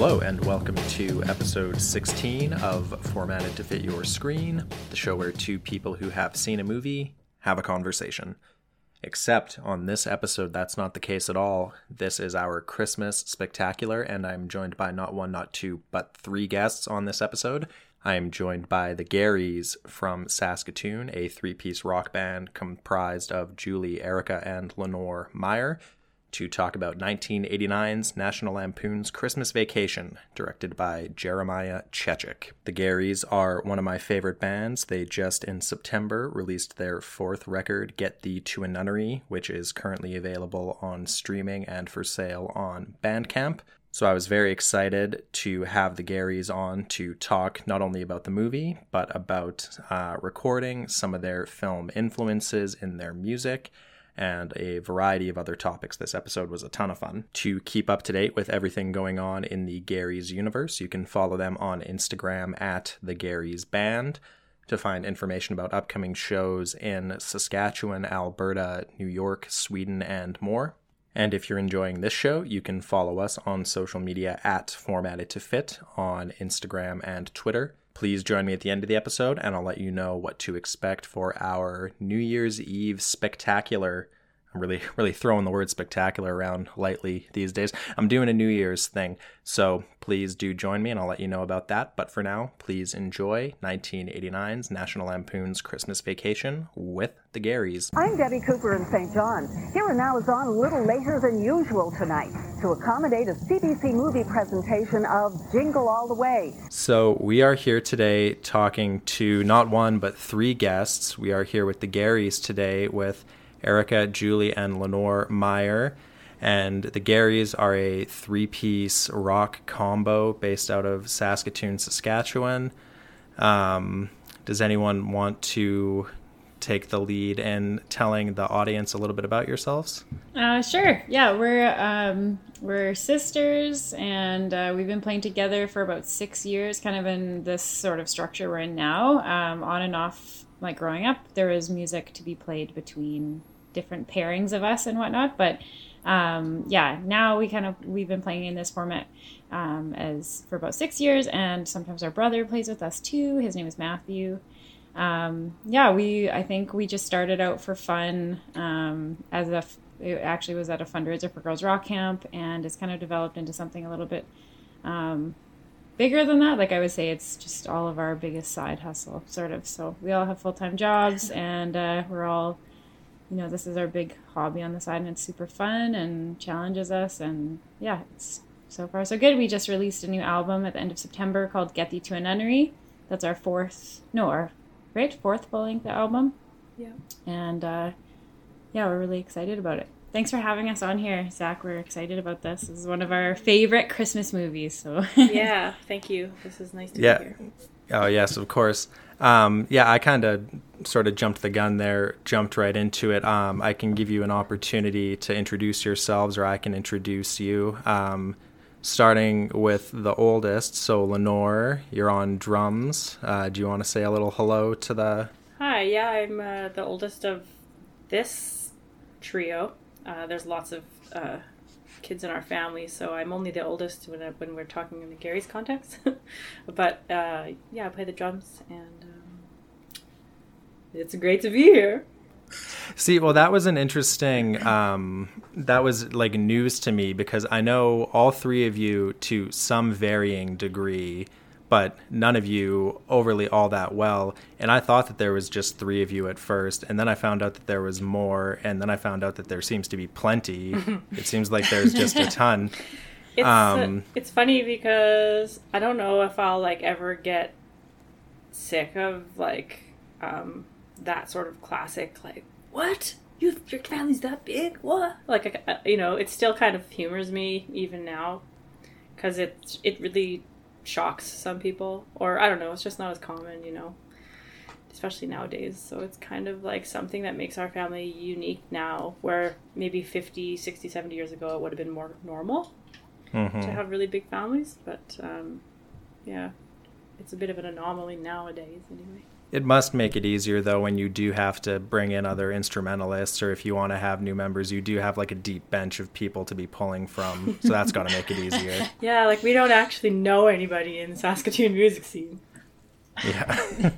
Hello, and welcome to episode 16 of Formatted to Fit Your Screen, the show where two people who have seen a movie have a conversation. Except on this episode, that's not the case at all. This is our Christmas spectacular, and I'm joined by not one, not two, but three guests on this episode. I am joined by the Garys from Saskatoon, a three piece rock band comprised of Julie, Erica, and Lenore Meyer, to talk about 1989's National Lampoon's Christmas Vacation, directed by Jeremiah Chechik. The Garys are one of my favorite bands. They just in September released their fourth record, Get Thee to a Nunnery, which is currently available on streaming and for sale on Bandcamp. So I was very excited to have the Garys on to talk not only about the movie, but about uh, recording, some of their film influences in their music, and a variety of other topics. This episode was a ton of fun. To keep up to date with everything going on in the Garys universe, you can follow them on Instagram at the Garys Band to find information about upcoming shows in Saskatchewan, Alberta, New York, Sweden, and more. And if you're enjoying this show, you can follow us on social media at Formatted to Fit on Instagram and Twitter. Please join me at the end of the episode, and I'll let you know what to expect for our New Year's Eve spectacular. I'm really, really throwing the word spectacular around lightly these days. I'm doing a New Year's thing, so please do join me and I'll let you know about that. But for now, please enjoy 1989's National Lampoon's Christmas Vacation with the Garys. I'm Debbie Cooper in St. John. Here and Now is on a little later than usual tonight to accommodate a CBC movie presentation of Jingle All the Way. So we are here today talking to not one but three guests. We are here with the Garys today with Erica, Julie, and Lenore Meyer. And the Garys are a three piece rock combo based out of Saskatoon, Saskatchewan. Um, does anyone want to take the lead in telling the audience a little bit about yourselves? Uh, sure. Yeah, we're um, we're sisters, and uh, we've been playing together for about six years, kind of in this sort of structure we're in now, um, on and off. Like growing up, there was music to be played between different pairings of us and whatnot, but um, yeah, now we kind of we've been playing in this format um, as for about six years, and sometimes our brother plays with us too. His name is Matthew. Um, yeah, we I think we just started out for fun um, as a it actually was at a fundraiser for Girls Rock Camp, and it's kind of developed into something a little bit um, bigger than that. Like I would say, it's just all of our biggest side hustle, sort of. So we all have full time jobs, and uh, we're all you know, this is our big hobby on the side and it's super fun and challenges us. And yeah, it's so far so good. We just released a new album at the end of September called Get Thee to a Nunnery. That's our fourth, no, our, right? Fourth full length album. Yeah. And uh, yeah, we're really excited about it. Thanks for having us on here, Zach. We're excited about this. This is one of our favorite Christmas movies. So yeah, thank you. This is nice to yeah. be here. Oh yes, of course. Um, yeah, I kind of sort of jumped the gun there, jumped right into it. Um, I can give you an opportunity to introduce yourselves, or I can introduce you. Um, starting with the oldest, so Lenore, you're on drums. Uh, do you want to say a little hello to the? Hi, yeah, I'm uh, the oldest of this trio. Uh, there's lots of uh, kids in our family, so I'm only the oldest when, I, when we're talking in the Gary's context. but uh, yeah, I play the drums, and um, it's great to be here. See, well, that was an interesting. Um, that was like news to me because I know all three of you to some varying degree, but none of you overly all that well. And I thought that there was just three of you at first, and then I found out that there was more, and then I found out that there seems to be plenty. it seems like there's just a ton. It's Um, uh, it's funny because I don't know if I'll like ever get sick of like um, that sort of classic like what you your family's that big what like you know it still kind of humors me even now because it it really shocks some people or I don't know it's just not as common you know especially nowadays so it's kind of like something that makes our family unique now where maybe 50 60 70 years ago it would have been more normal Mhm. to have really big families, but um, yeah, it's a bit of an anomaly nowadays, anyway. It must make it easier though when you do have to bring in other instrumentalists, or if you want to have new members, you do have like a deep bench of people to be pulling from. So that's got to make it easier. Yeah, like we don't actually know anybody in the Saskatoon music scene. Yeah.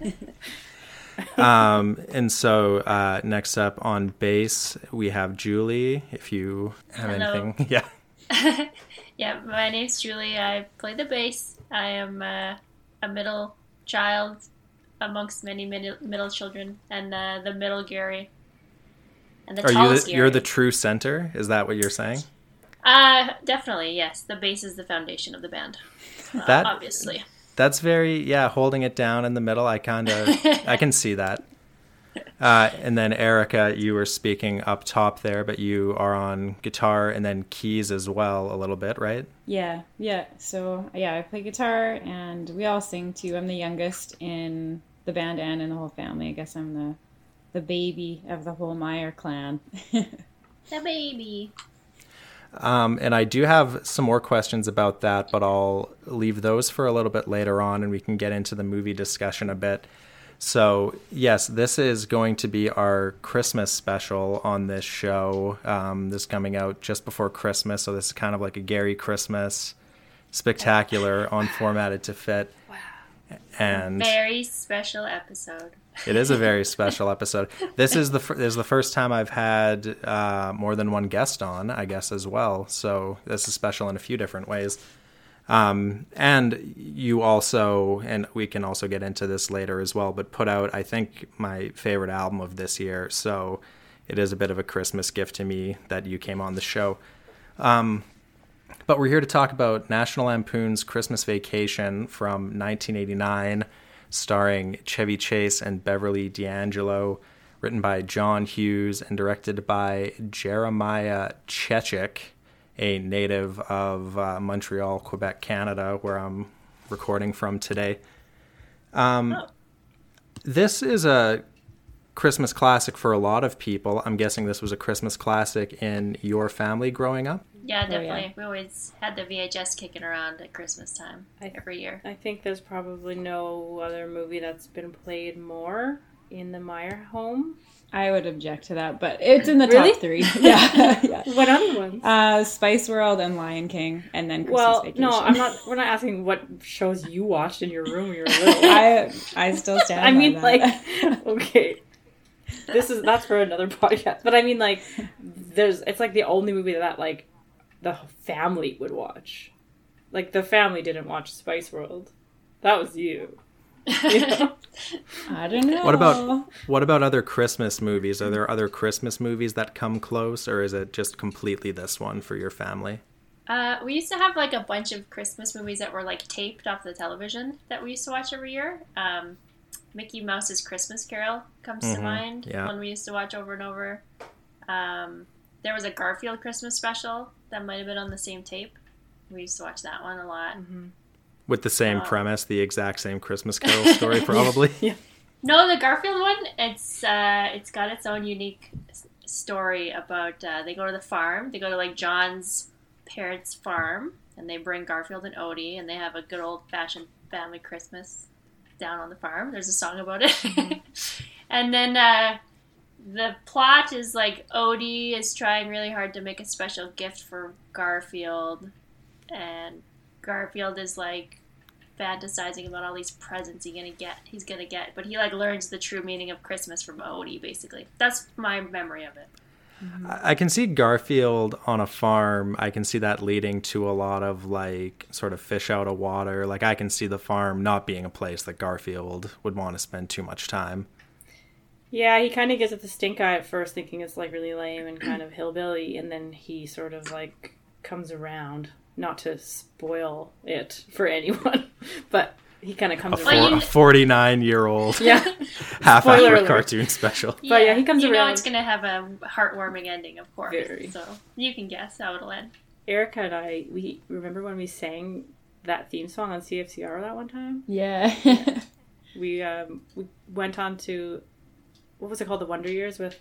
um, and so uh, next up on bass, we have Julie. If you have Hello. anything, yeah. Yeah, my name's Julie. I play the bass. I am uh, a middle child amongst many middle, middle children, and uh, the middle Gary. And the Are you the, Gary. you're the true center? Is that what you're saying? Uh, definitely, yes. The bass is the foundation of the band. Uh, That- obviously. That's very yeah, holding it down in the middle. I kind of I can see that. Uh, and then Erica, you were speaking up top there, but you are on guitar and then keys as well a little bit, right? Yeah, yeah. So yeah, I play guitar and we all sing too. I'm the youngest in the band and in the whole family. I guess I'm the the baby of the whole Meyer clan. The baby. Um, and I do have some more questions about that, but I'll leave those for a little bit later on, and we can get into the movie discussion a bit. So, yes, this is going to be our Christmas special on this show. Um, this is coming out just before Christmas, so this is kind of like a Gary Christmas spectacular on Formatted to Fit. And Very special episode. it is a very special episode. This is the fir- this is the first time I've had uh, more than one guest on, I guess as well. So this is special in a few different ways. Um, and you also, and we can also get into this later as well, but put out I think my favorite album of this year. So it is a bit of a Christmas gift to me that you came on the show. Um, but we're here to talk about National Lampoon's Christmas Vacation from 1989, starring Chevy Chase and Beverly D'Angelo, written by John Hughes and directed by Jeremiah Chechik, a native of uh, Montreal, Quebec, Canada, where I'm recording from today. Um, This is a Christmas classic for a lot of people. I'm guessing this was a Christmas classic in your family growing up. Yeah, Oh, yeah. definitely. We always had the VHS kicking around at Christmas time I- every year. I think there's probably no other movie that's been played more in the Meyer home. I would object to that, but it's in the Really? top three. yeah, yeah. What other ones? Uh, Spice World and Lion King, and then Christmas well, Vacation. no, I'm not. We're not asking what shows you watched in your room when you were little. I I still stand. I by mean, that. like, okay, this is that's for another podcast. But I mean, like, there's it's like the only movie that like the family would watch. Like the family didn't watch Spice World. That was you. You know? I don't know. What about what about other Christmas movies? Are there other Christmas movies that come close, or is it just completely this one for your family? Uh, we used to have like a bunch of Christmas movies that were like taped off the television that we used to watch every year. Um, Mickey Mouse's Christmas Carol comes to Mhm, mind. yeah. One we used to watch over and over. Um, there was a Garfield Christmas special that might have been on the same tape. We used to watch that one a lot. With the same Uh, premise, the exact same Christmas Carol story, probably. No, the Garfield one. It's uh, it's got its own unique story about. Uh, they go to the farm. They go to like John's parents' farm, and they bring Garfield and Odie, and they have a good old fashioned family Christmas down on the farm. There's a song about it, and then uh, the plot is like Odie is trying really hard to make a special gift for Garfield, and Garfield is like fantasizing about all these presents he gonna get he's gonna get. But he like learns the true meaning of christmas from odie basically. That's my memory of it I I can see Garfield on a farm. I can see that leading to a lot of like sort of fish out of water. Like I can see the farm not being a place that Garfield would want to spend too much time. Yeah, he kind of gives it the stink eye at first, thinking it's like really lame and kind of hillbilly, and then he sort of like comes around. Not to spoil it for anyone, but he kind of comes A, four, you- a 49 year old Yeah, half Spoiler hour alert. cartoon special. But yeah, he comes around. you know around- it's gonna have a heartwarming ending of course Very. so you can guess how it'll end Erica and I, we remember when we sang that theme song on CFCR that one time. Yeah. We um, we went on to what was it called, the Wonder Years with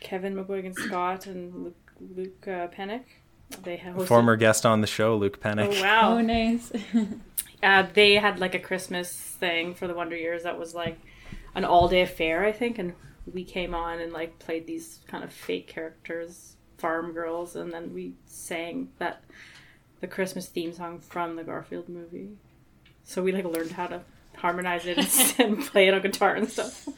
Kevin McGuigan Scott and Luke, Luke uh, Pennick. They had hosted- Former guest on the show, Luke Pennick. Oh wow! oh, nice. uh, they had like a Christmas thing for the Wonder Years that was like an all day affair, I think, and we came on and like played these kind of fake characters, farm girls, and then we sang that the Christmas theme song from the Garfield movie. So we like learned how to harmonize it and play it on guitar and stuff.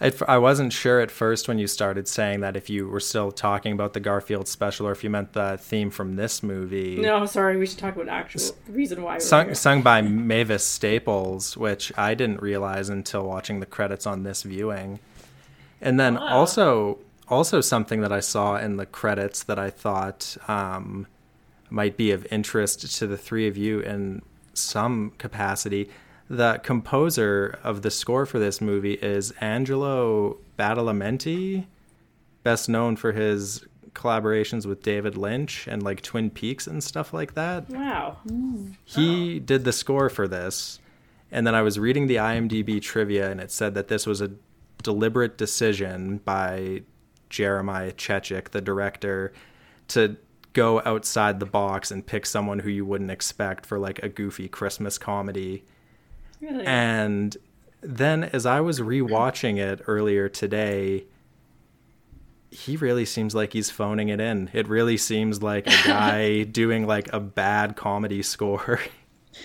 I wasn't sure at first when you started saying that if you were still talking about the Garfield special or if you meant the theme from this movie. No, sorry, we should talk about actual the reason why. Sung, sung by Mavis Staples, which I didn't realize until watching the credits on this viewing. And then wow. also, also something that I saw in the credits that I thought um, might be of interest to the three of you in some capacity the composer of the score for this movie is Angelo Badalamenti, best known for his collaborations with David Lynch and like Twin Peaks and stuff like that. Wow. Mm. He oh. did the score for this. And then I was reading the IMDb trivia and it said that this was a deliberate decision by Jeremiah Chechik, the director, to go outside the box and pick someone who you wouldn't expect for like a goofy Christmas comedy Really? And then as I was rewatching it earlier today, he really seems like he's phoning it in. It really seems like a guy doing like a bad comedy score.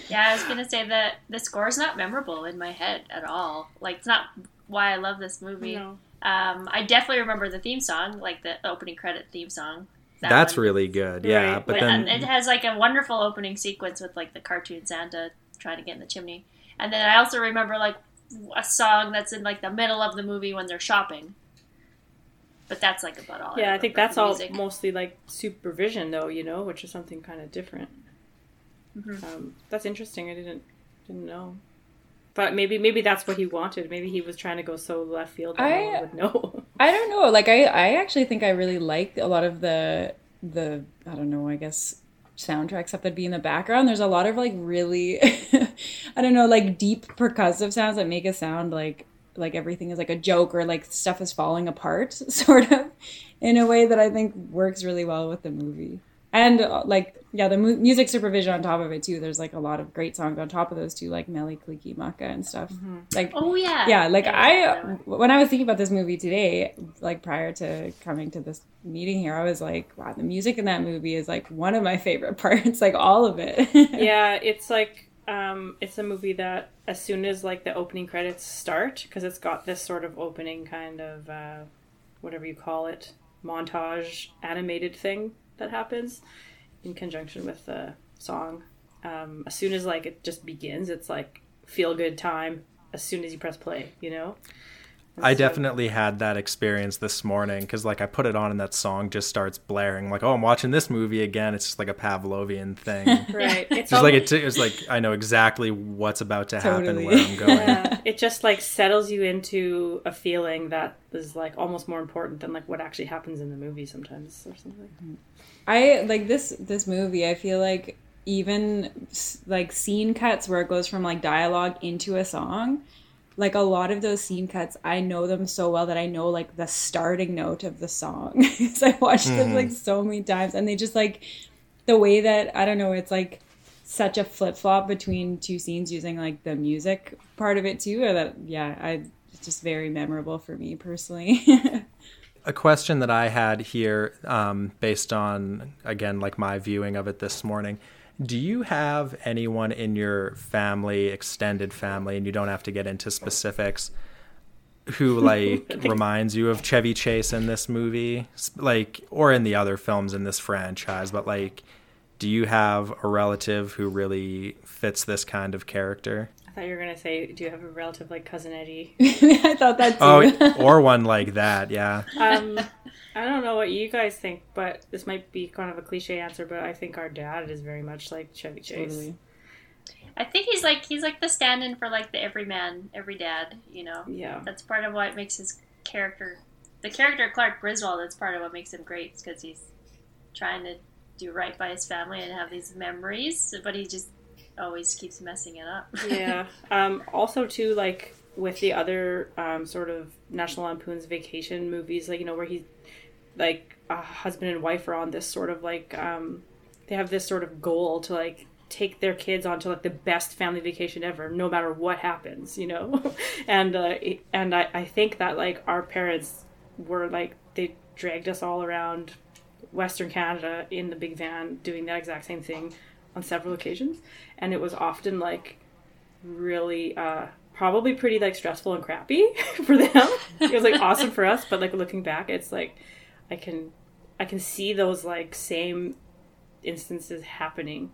Yeah, I was gonna say that the score is not memorable in my head at all. Like it's not why I love this movie. No. Um, I definitely remember the theme song, like the opening credit theme song. That That's one. really good. Yeah, right. but then it has like a wonderful opening sequence with like the cartoon Santa trying to get in the chimney. And then I also remember like a song that's in like the middle of the movie when they're shopping. But that's like about all. Yeah, I, I think that's all mostly like supervision though, you know, which is something kind of different. Mm-hmm. Um, that's interesting. I didn't didn't know. But maybe maybe that's what he wanted. Maybe he was trying to go so left field that I, no would know. I don't know. Like I I actually think I really like a lot of the the I don't know. I guess soundtracks to be in the background. There's a lot of like really, I don't know, like deep percussive sounds that make it sound like like everything is like a joke or like stuff is falling apart, sort of, in a way that I think works really well with the movie and uh, like yeah the mu- music supervision on top of it too. There's like a lot of great songs on top of those two like Mele Kalikimaka and stuff. Mm-hmm. like oh yeah. yeah like yeah, i when i was thinking about this movie today like prior to coming to this meeting here i was like wow the music in that movie is like one of my favorite parts like all of it. Yeah it's like um it's a movie that as soon as like the opening credits start because it's got this sort of opening kind of uh whatever you call it montage animated thing that happens in conjunction with the song. Um, as soon as like it just begins, it's like feel good time. As soon as you press play, you know. I definitely had that experience this morning because, like, I put it on and that song just starts blaring. Like, oh, I'm watching this movie again. It's just like a Pavlovian thing. right. It's just like it it's like I know exactly what's about to totally. happen where I'm going. Yeah. It just like settles you into a feeling that is like almost more important than like what actually happens in the movie sometimes or something. I like this this movie. I feel like even like scene cuts where it goes from like dialogue into a song like a lot of those scene cuts i know them so well that i know like the starting note of the song because i watched mm-hmm. them like so many times and they just like the way that i don't know it's like such a flip-flop between two scenes using like the music part of it too or that yeah i it's just very memorable for me personally a question that i had here um, based on again like my viewing of it this morning do you have anyone in your family, extended family, and you don't have to get into specifics, who like reminds you of Chevy Chase in this movie, like or in the other films in this franchise? But like, do you have a relative who really fits this kind of character? I thought you were gonna say, do you have a relative like cousin Eddie? I thought that too. Oh, or one like that, yeah. Um, I don't know what you guys think, but this might be kind of a cliche answer, but I think our dad is very much like Chevy Chase. Totally. I think he's like he's like the stand-in for like the everyman, every dad. You know. Yeah. That's part of what makes his character, the character Clark Griswold. That's part of what makes him great, because he's trying to do right by his family and have these memories, but he just always keeps messing it up. yeah. Um, also, too, like with the other um, sort of National Lampoon's vacation movies, like you know where he like a husband and wife are on this sort of like um they have this sort of goal to like take their kids onto like the best family vacation ever, no matter what happens, you know. and uh, and I, I think that like our parents were like they dragged us all around Western Canada in the big van doing that exact same thing on several occasions, and it was often like really uh, probably pretty like stressful and crappy for them. it was like awesome for us, but like looking back, it's like I can I can see those like same instances happening.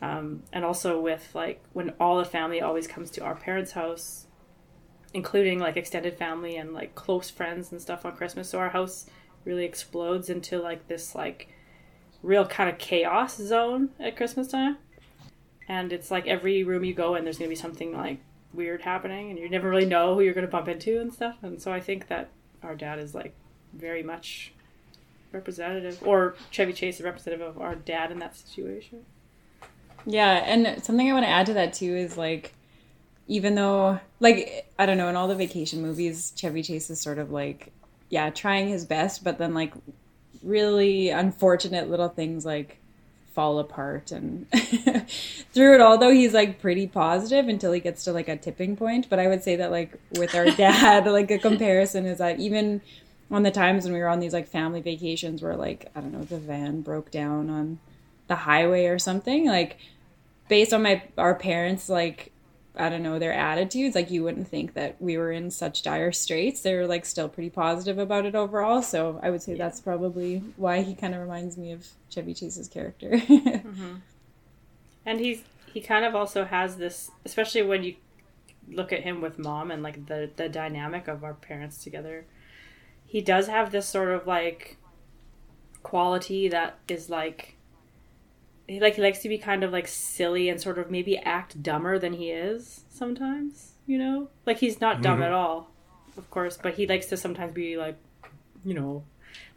Um, and also with like when all the family always comes to our parents' house, including like extended family and like close friends and stuff on Christmas. So our house really explodes into like this like real kind of chaos zone at Christmas time. And it's like every room you go in, there's gonna be something like weird happening, and you never really know who you're gonna bump into and stuff. And so I think that our dad is like very much representative, or Chevy Chase is representative of our dad in that situation. Yeah, and something I want to add to that too is like, even though, like, I don't know, in all the vacation movies, Chevy Chase is sort of like, yeah, trying his best, but then like really unfortunate little things like fall apart and through it all though he's like pretty positive until he gets to like a tipping point but i would say that like with our dad like a comparison is that even on the times when we were on these like family vacations where like i don't know the van broke down on the highway or something like based on my our parents like I don't know their attitudes like you wouldn't think that we were in such dire straits they're like still pretty positive about it overall so I would say yeah. that's probably why he kind of reminds me of Chevy Chase's character mm-hmm. and he's he kind of also has this especially when you look at him with mom and like the the dynamic of our parents together he does have this sort of like quality that is like he like he likes to be kind of like silly and sort of maybe act dumber than he is sometimes you know like he's not dumb mm-hmm. at all of course but he likes to sometimes be like you know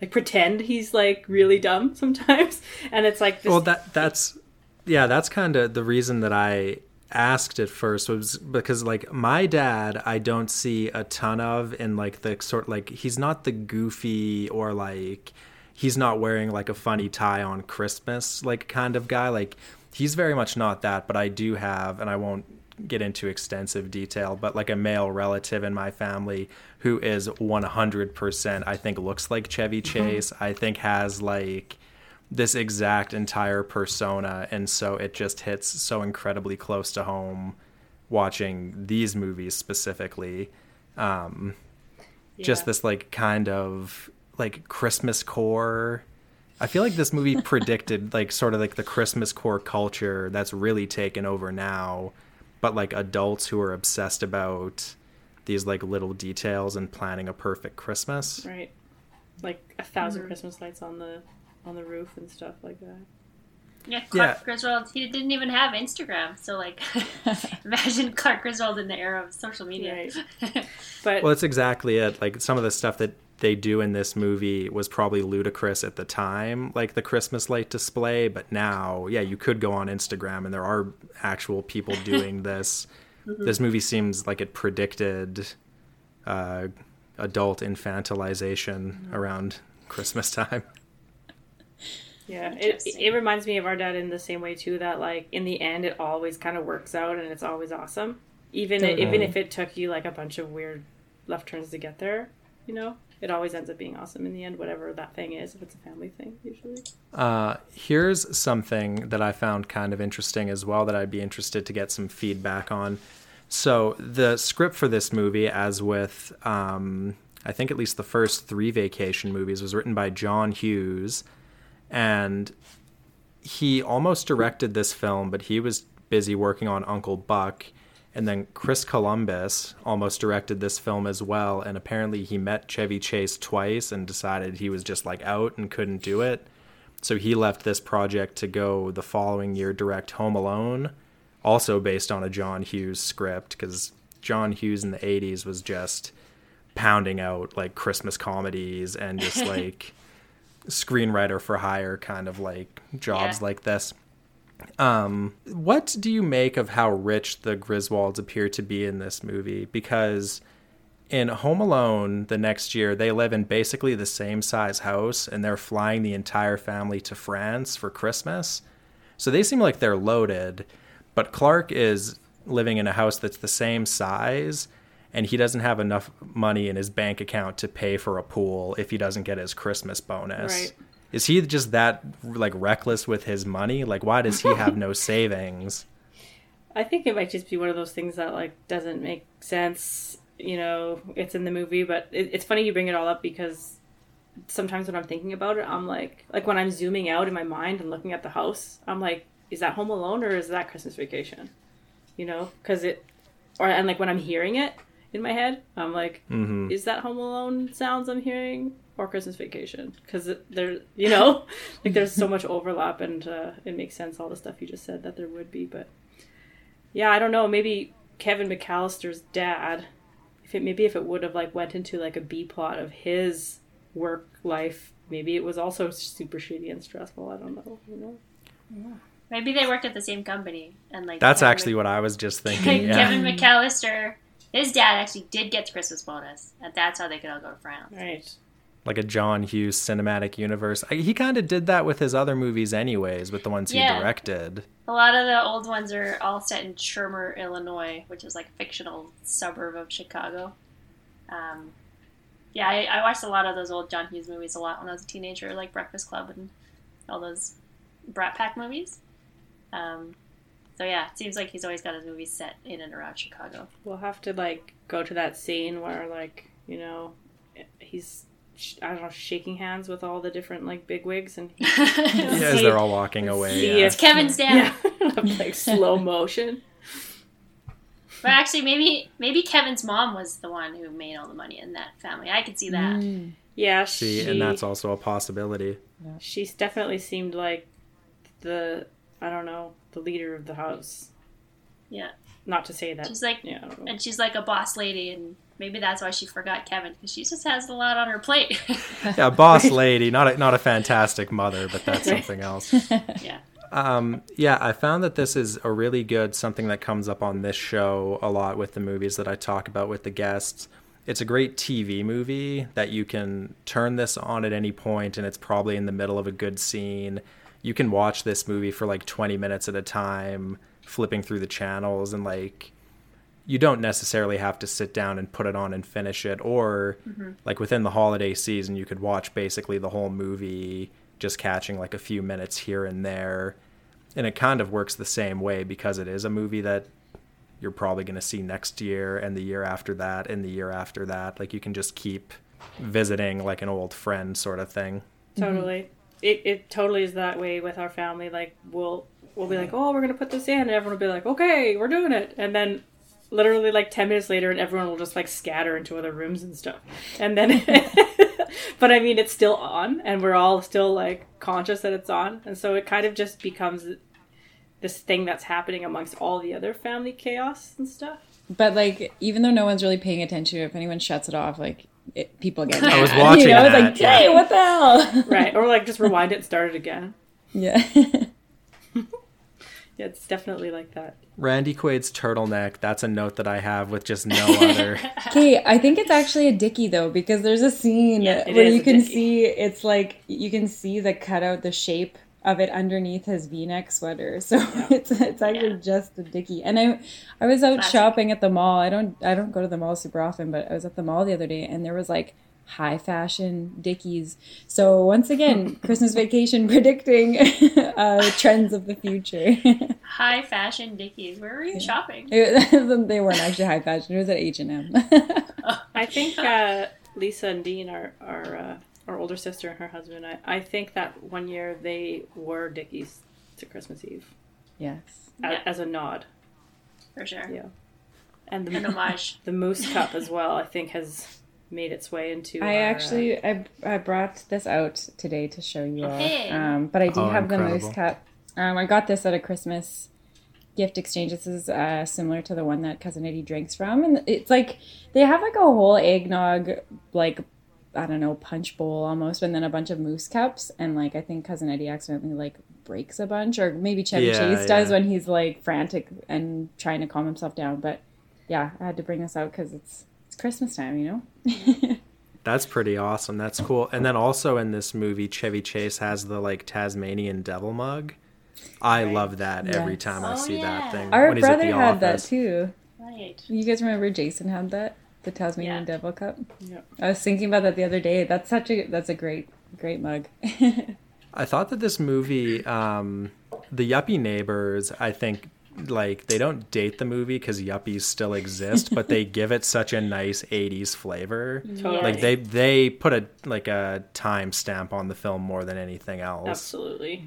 like pretend he's like really dumb sometimes and it's like this... well that that's yeah that's kind of the reason that i asked at first was because like my dad i don't see a ton of in like the sort like he's not the goofy or like he's not wearing like a funny tie on Christmas like kind of guy. Like he's very much not that, but I do have, and I won't get into extensive detail, but like a male relative in my family who is 100% I think looks like Chevy mm-hmm. Chase. I think has like this exact entire persona and so it just hits so incredibly close to home watching these movies specifically. Um yeah. just this like kind of like Christmas core. I feel like this movie predicted like sort of like the Christmas core culture that's really taken over now, but like adults who are obsessed about these like little details and planning a perfect Christmas. Right. Like a 1000 mm-hmm. Christmas lights on the on the roof and stuff like that. Yeah, Clark yeah. Griswold, he didn't even have Instagram. So, like, imagine Clark Griswold in the era of social media. Right. but well, that's exactly it. Like some of the stuff that they do in this movie was probably ludicrous at the time, like the Christmas light display. But now, yeah, you could go on Instagram and there are actual people doing this. mm-hmm. This movie seems like it predicted uh, adult infantilization mm-hmm. around Christmas time. Yeah, it, it reminds me of our dad in the same way too. That like in the end, it always kind of works out and it's always awesome, even even if it took you like a bunch of weird left turns to get there. You know, it always ends up being awesome in the end, whatever that thing is, if it's a family thing, usually. Uh, here's something that I found kind of interesting as well that I'd be interested to get some feedback on. So, the script for this movie, as with um, I think at least the first three vacation movies, was written by John Hughes. And he almost directed this film, but he was busy working on Uncle Buck and then Chris Columbus almost directed this film as well. And apparently he met Chevy Chase twice and decided he was just like out and couldn't do it. So he left this project to go the following year direct Home Alone, also based on a John Hughes script, because John Hughes in the 80s was just pounding out like Christmas comedies and just like screenwriter for hire kind of like jobs yeah. like this. Um, what do you make of how rich the Griswolds appear to be in this movie? Because in Home Alone the next year, they live in basically the same size house and they're flying the entire family to France for Christmas. So they seem like they're loaded, but Clark is living in a house that's the same size and he doesn't have enough money in his bank account to pay for a pool if he doesn't get his Christmas bonus. Right. Is he just that like reckless with his money? Like why does he have no savings? I think it might just be one of those things that like doesn't make sense. You know, it's in the movie, but it, it's funny you bring it all up because sometimes when I'm thinking about it, I'm like, like when I'm zooming out in my mind and looking at the house, I'm like, is that Home Alone or is that Christmas Vacation? You know, because it, or and like when I'm hearing it in my head, I'm like, Mhm. is that Home Alone sounds I'm hearing or Christmas Vacation? Because there, you know, like there's so much overlap, and uh, it makes sense all the stuff you just said that there would be, but yeah, I don't know. Maybe Kevin McAllister's dad, if it maybe if it would have like went into like a B plot of his work life, maybe it was also super shitty and stressful. I don't know. You know? Maybe they worked at the same company, and like That's Kevin actually what I was just thinking. Yeah. Kevin McAllister, his dad actually did get the Christmas bonus, and that's how they could all go to France. Right. Like a John Hughes cinematic universe. I, he kind of did that with his other movies anyways, with the ones he directed. A lot of the old ones are all set in Shermer, Illinois, which is like a fictional suburb of Chicago. Um, yeah, I, I watched a lot of those old John Hughes movies a lot when I was a teenager, like Breakfast Club and all those Brat Pack movies. Um, so yeah, it seems like he's always got his movies set in and around Chicago. We'll have to like go to that scene where like you know he's I don't know shaking hands with all the different like bigwigs and Yeah, as they're all walking away. see yeah. if- It's Kevin's dad. yeah, like slow motion. But actually, maybe maybe Kevin's mom was the one who made all the money in that family. I could see that. Mm. Yeah, See, she, and that's also a possibility. she's definitely seemed like the I don't know the leader of the house. Yeah, Not to say that. she's like, yeah, I don't know. and she's like a boss lady, and maybe that's why she forgot Kevin because she just has a lot on her plate. Yeah, boss lady, not a, not a fantastic mother, but that's something else. yeah, Um, yeah, I found that this is a really good something that comes up on this show a lot with the movies that I talk about with the guests. It's a great TV movie that you can turn this on at any point, and it's probably in the middle of a good scene. You can watch this movie for like 20 minutes at a time, flipping through the channels, and like you don't necessarily have to sit down and put it on and finish it or mm-hmm. like within the holiday season you could watch basically the whole movie just catching like a few minutes here and there. And it kind of works the same way because it is a movie that you're probably going to see next year and the year after that and the year after that. Like you can just keep visiting like an old friend sort of thing. Totally. It it totally is that way with our family. Like we'll we'll be like, oh, we're gonna put this in, and everyone will be like, okay, we're doing it, and then literally like ten minutes later, and everyone will just like scatter into other rooms and stuff, and then. but I mean, it's still on, and we're all still like conscious that it's on, and so it kind of just becomes this thing that's happening amongst all the other family chaos and stuff. But like, even though no one's really paying attention, if anyone shuts it off, like it, people get. I was mad, watching You know, it's that, like, hey, yeah. what the hell? Right. or like just rewind it and start it again. yeah. Yeah, it's definitely like that. randy quaid's turtleneck that's a note that i have with just no other Okay, I think it's actually a dicky though because there's a scene Yeah, it where is you can dickie. see it's like you can see the cutout, the shape of it underneath his V-neck sweater. So it's it's actually Yeah. just a dicky. And I I was out Classic. shopping at the mall. I don't I don't go to the mall super often, but I was at the mall the other day and there was like high fashion dickies. So once again, Christmas vacation predicting uh, trends of the future. high fashion Dickies. Where were you shopping? It- they weren't actually high fashion. It was at H and M. I think uh, Lisa and Dean, are are. uh, our older sister and her husband, I, I think that one year they wore Dickies to Christmas Eve Yes. a- Yeah. as a nod. For sure, Yeah, and an the homage. the Moose Cup as well. I think has made its way into. I our, uh, actually I, I brought this out today to show you all. Hey. Um, but I do Oh, have the incredible. moose cup. Um, I got this at a Christmas gift exchange. This is uh, similar to the one that cousin Eddie drinks from, and it's like they have like a whole eggnog like I don't know punch bowl almost, and then a bunch of moose cups, and like I think cousin Eddie accidentally like breaks a bunch, or maybe Chevy Yeah, Chase does yeah. when he's like frantic and trying to calm himself down. But yeah, I had to bring this out because it's it's Christmas time, you know. That's pretty awesome. That's cool. And then also in this movie, Chevy Chase has the like Tasmanian devil mug. I Right. love that every Yes. time I Oh, see yeah. that thing. Our when he's at brother the had that too. Right. You guys remember Jason had that? The Tasmanian Yeah. Devil Cup? Yeah. I was thinking about that the other day. That's such a that's a great great mug. I thought that this movie, um, the Yuppie Neighbors, I think like they don't date the movie because yuppies still exist, but they give it such a nice '80s flavor. Totally. Like they they put a like a time stamp on the film more than anything else. Absolutely.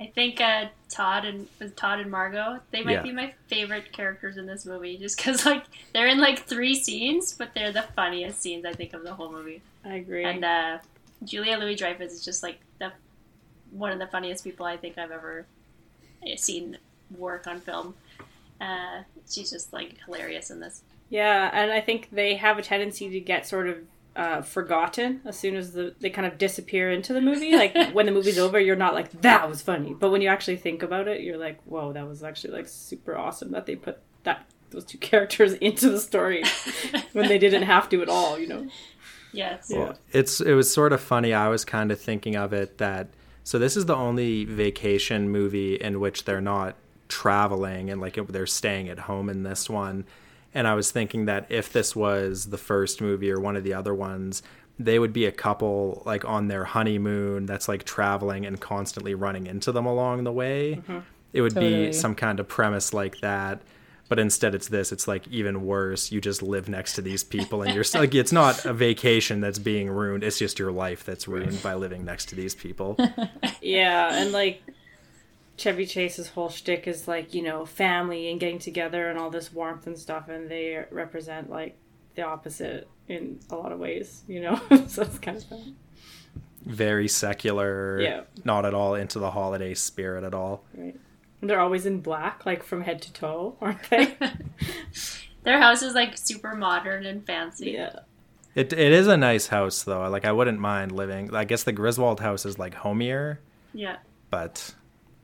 I think uh, Todd and was Todd and Margot. They might Yeah. be my favorite characters in this movie, just because like they're in like three scenes, but they're the funniest scenes I think of the whole movie. I agree. And uh, Julia Louis Dreyfus is just like the one of the funniest people I think I've ever eh, seen work on film. Uh, she's just like hilarious in this. Yeah, and I think they have a tendency to get sort of uh, forgotten as soon as the, they kind of disappear into the movie. Like when the movie's over, you're not like that was funny, but when you actually think about it, you're like, whoa, that was actually like super awesome that they put that those two characters into the story when they didn't have to at all. You know? Yes. Yeah. It's it was sort of funny. I was kind of thinking of it that so this is the only vacation movie in which they're not traveling and like they're staying at home in this one. And I was thinking that if this was the first movie or one of the other ones, they would be a couple like on their honeymoon that's like traveling and constantly running into them along the way. Mm-hmm. It would Totally. be some kind of premise like that. But instead, it's this. It's like even worse. You just live next to these people, and you're still, like, it's not a vacation that's being ruined. It's just your life that's ruined by living next to these people. Yeah, and like Chevy Chase's whole shtick is like you know family and getting together and all this warmth and stuff, and they represent like the opposite in a lot of ways. You know, so it's kind of fun. Very secular. Yeah. Not at all into the holiday spirit at all. Right. And they're always in black, like from head to toe, aren't they? Their house is like super modern and fancy. yeah. It it is a nice house though. Like I wouldn't mind living. I guess the Griswold house is like homier, Yeah. but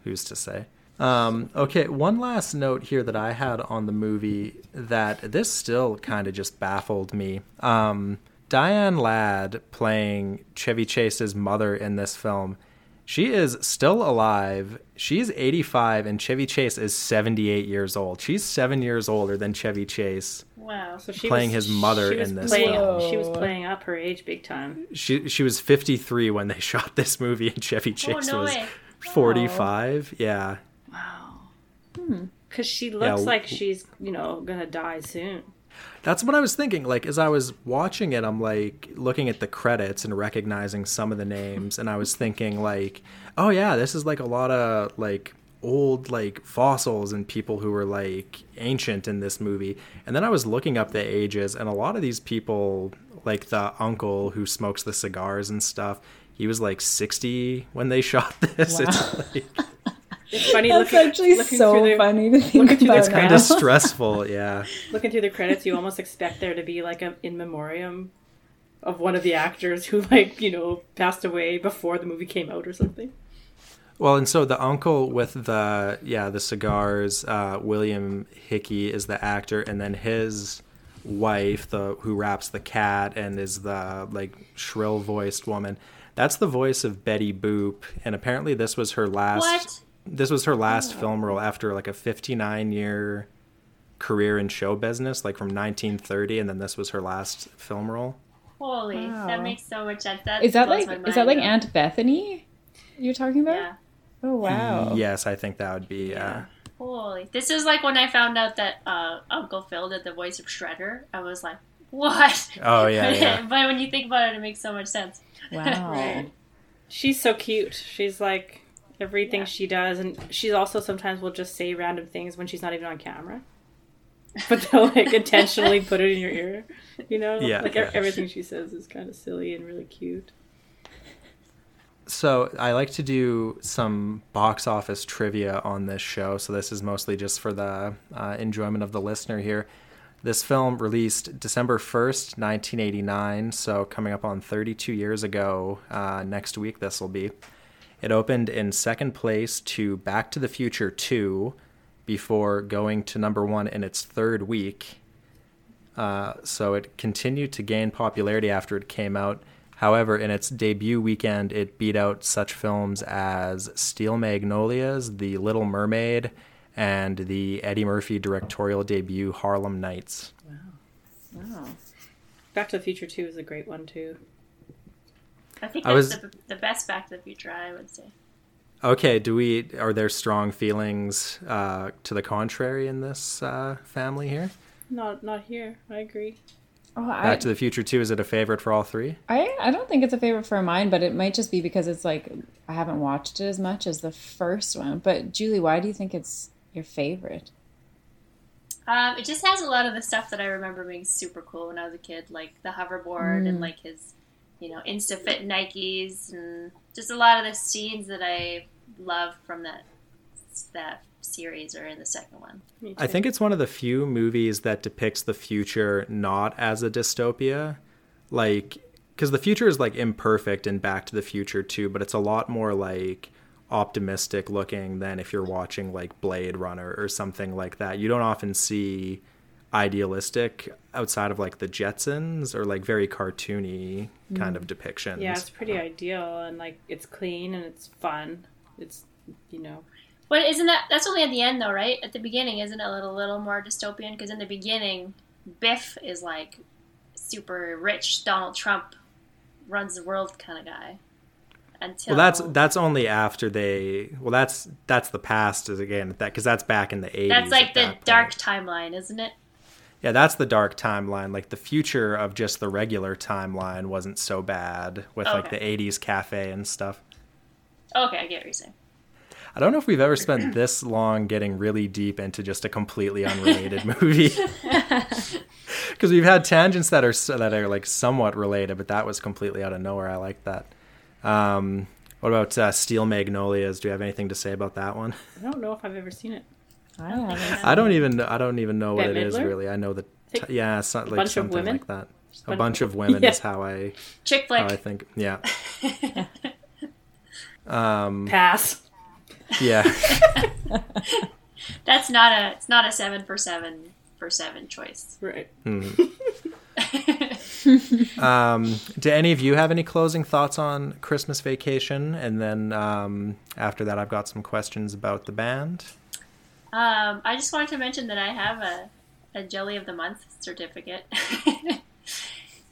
who's to say? Um, okay, one last note here that I had on the movie that this still kind of just baffled me. Um, Diane Ladd playing Chevy Chase's mother in this film. She is still alive. She's 85 and Chevy Chase is 78 years old. She's 7 years older than Chevy Chase. Wow. So she Playing was, his mother she was in this playing, film. She was playing up her age big time. She she was 53 when they shot this movie and Chevy Chase Oh, no was way. 45. Yeah. Wow. Hmm. Because she looks Yeah, like she's, you know, gonna die soon. That's what I was thinking. Like as I was watching it, I'm like looking at the credits and recognizing some of the names, and I was thinking like, oh yeah, this is like a lot of like old like fossils and people who were like ancient in this movie. And then I was looking up the ages, and a lot of these people, like the uncle who smokes the cigars and stuff, he was like 60 when they shot this. It's like It's funny That's looking, actually looking so the, funny to think looking through the about it's kind of stressful. Yeah. looking through the credits, you almost expect there to be like a in memoriam of one of the actors who, like, you know, passed away before the movie came out or something. Well, and so the uncle with the yeah the cigars, uh, William Hickey is the actor, and then his wife, the who raps the cat and is the like shrill voiced woman. That's the voice of Betty Boop, and apparently this was her last. What? This was her last film role after like a 59 year career in show business, like from 1930, and then this was her last film role. Holy, Wow. that makes so much sense. That Is that like is that like mind, Aunt Bethany you're talking about? Yeah. Oh wow. Yes, I think that would be. Uh, Holy, this is like when I found out that uh, Uncle Phil did the voice of Shredder. I was like, what? oh yeah, yeah. but when you think about it, it makes so much sense. Wow. She's so cute. She's like everything Yeah. she does, and she's also sometimes will just say random things when she's not even on camera. But they'll like intentionally put it in your ear, you know. Yeah, like yeah. everything she says is kind of silly and really cute. So I like to do some box office trivia on this show. So this is mostly just for the uh, enjoyment of the listener here. This film released December 1st, 1989. So coming up on 32 years ago uh, next week, this will be. It opened in second place to Back to the Future 2 before going to number one in its third week. Uh, so it continued to gain popularity after it came out. However, in its debut weekend, it beat out such films as Steel Magnolias, The Little Mermaid, and the Eddie Murphy directorial debut Harlem Nights. Wow. Wow. Back to the Future 2 is a great one, too. I think I that's was- the, the best Back to the Future, I would say. Okay, do we are there strong feelings uh, to the contrary in this uh, family here? Not not here. I agree. Oh, I, Back to the Future 2 is it a favorite for all three? I, I don't think it's a favorite for mine, but it might just be because it's like I haven't watched it as much as the first one. But Julie, why do you think it's your favorite? Um, it just has a lot of the stuff that I remember being super cool when I was a kid, like the hoverboard and like his, you know, InstaFit Nikes, and just a lot of the scenes that I love from that that series are in the second one. I think it's one of the few movies that depicts the future not as a dystopia. Like, because the future is like imperfect in Back to the Future too, but it's a lot more like optimistic looking than if you're watching like Blade Runner or something like that. You don't often see idealistic outside of like the Jetsons or like very cartoony kind of mm. depictions. Yeah, it's pretty ideal and like it's clean and it's fun. It's you know But isn't that that's only at the end though, right? At the beginning, isn't it a little, little more dystopian? Because in the beginning, Biff is like super rich Donald Trump runs the world kind of guy. Until Well, that's that's only after they. Well, that's that's the past is again that because that's back in the eighties. that's like the dark timeline, isn't it? Yeah, that's the dark timeline. Like the future of just the regular timeline wasn't so bad with like the eighties cafe and stuff. Okay, I get what you're saying. I don't know if we've ever spent this long getting really deep into just a completely unrelated movie. Because we've had tangents that are that are like somewhat related, but that was completely out of nowhere. I like that. Um, what about uh, Steel Magnolias? Do you have anything to say about that one? I don't know if I've ever seen it. I haven't. I don't even I don't even know what Bette it is Midler? really. I know that Think- yeah, it's not like something like that. A bunch bunch of- of women Yeah. is how I Chick flick. I think. Yeah. Um. Pass. Yeah. That's not a it's not a seven for seven for seven choice. Right. Um. Do any of you have any closing thoughts on Christmas Vacation? And then um, after that, I've got some questions about the band. Um, I just wanted to mention that I have a, a Jelly of the Month certificate.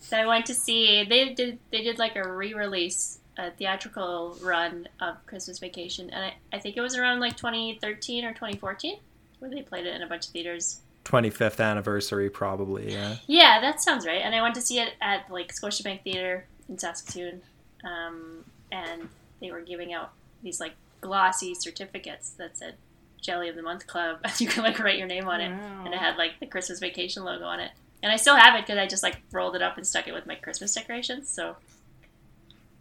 so I went to see they did they did like a re-release, a theatrical run of Christmas Vacation, and I, I think it was around like 2013 or 2014 where they played it in a bunch of theaters. 25th anniversary, probably. Yeah. Yeah, that sounds right. And I went to see it at like Scotiabank Theater in Saskatoon, um, and they were giving out these like glossy certificates that said Jelly of the Month Club. you could like write your name on it, Wow. and it had like the Christmas Vacation logo on it. And I still have it because I just like rolled it up and stuck it with my Christmas decorations. So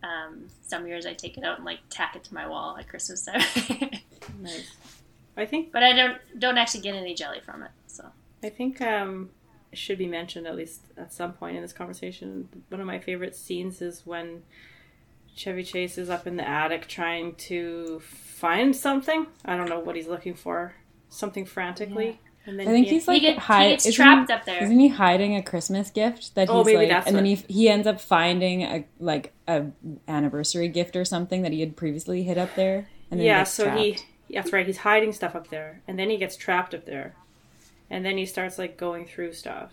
um, some years I take it out and like tack it to my wall at Christmas time. Nice. I think but I don't don't actually get any jelly from it. So I think um, it should be mentioned at least at some point in this conversation. One of my favorite scenes is when Chevy Chase is up in the attic trying to find something. I don't know what he's looking for. Something frantically. And then I think he- he's like he, get, hide- he gets trapped up there. Isn't he hiding a Christmas gift that he's Oh, maybe like, that's and then he he ends up finding a like a anniversary gift or something that he had previously hid up there, and then yeah, gets so trapped. he that's right, he's hiding stuff up there. And then he gets trapped up there. And then he starts like going through stuff.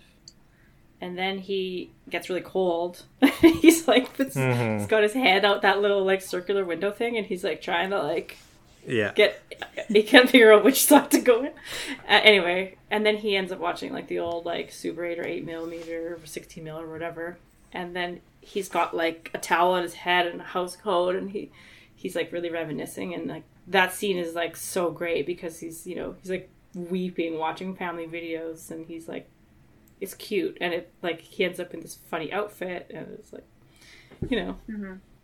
And then he gets really cold. he's like puts, he's got his head out that little like circular window thing and he's like trying to like Yeah. get he can't figure out which side to go in. Uh, anyway, and then he ends up watching like the old like Super 8 or 8 millimeter or 16 mil or whatever. And then he's got like a towel on his head and a house coat and he he's like really reminiscing and like that scene is like so great because he's you know he's like weeping watching family videos and he's like it's cute and it like he ends up in this funny outfit and it's like you know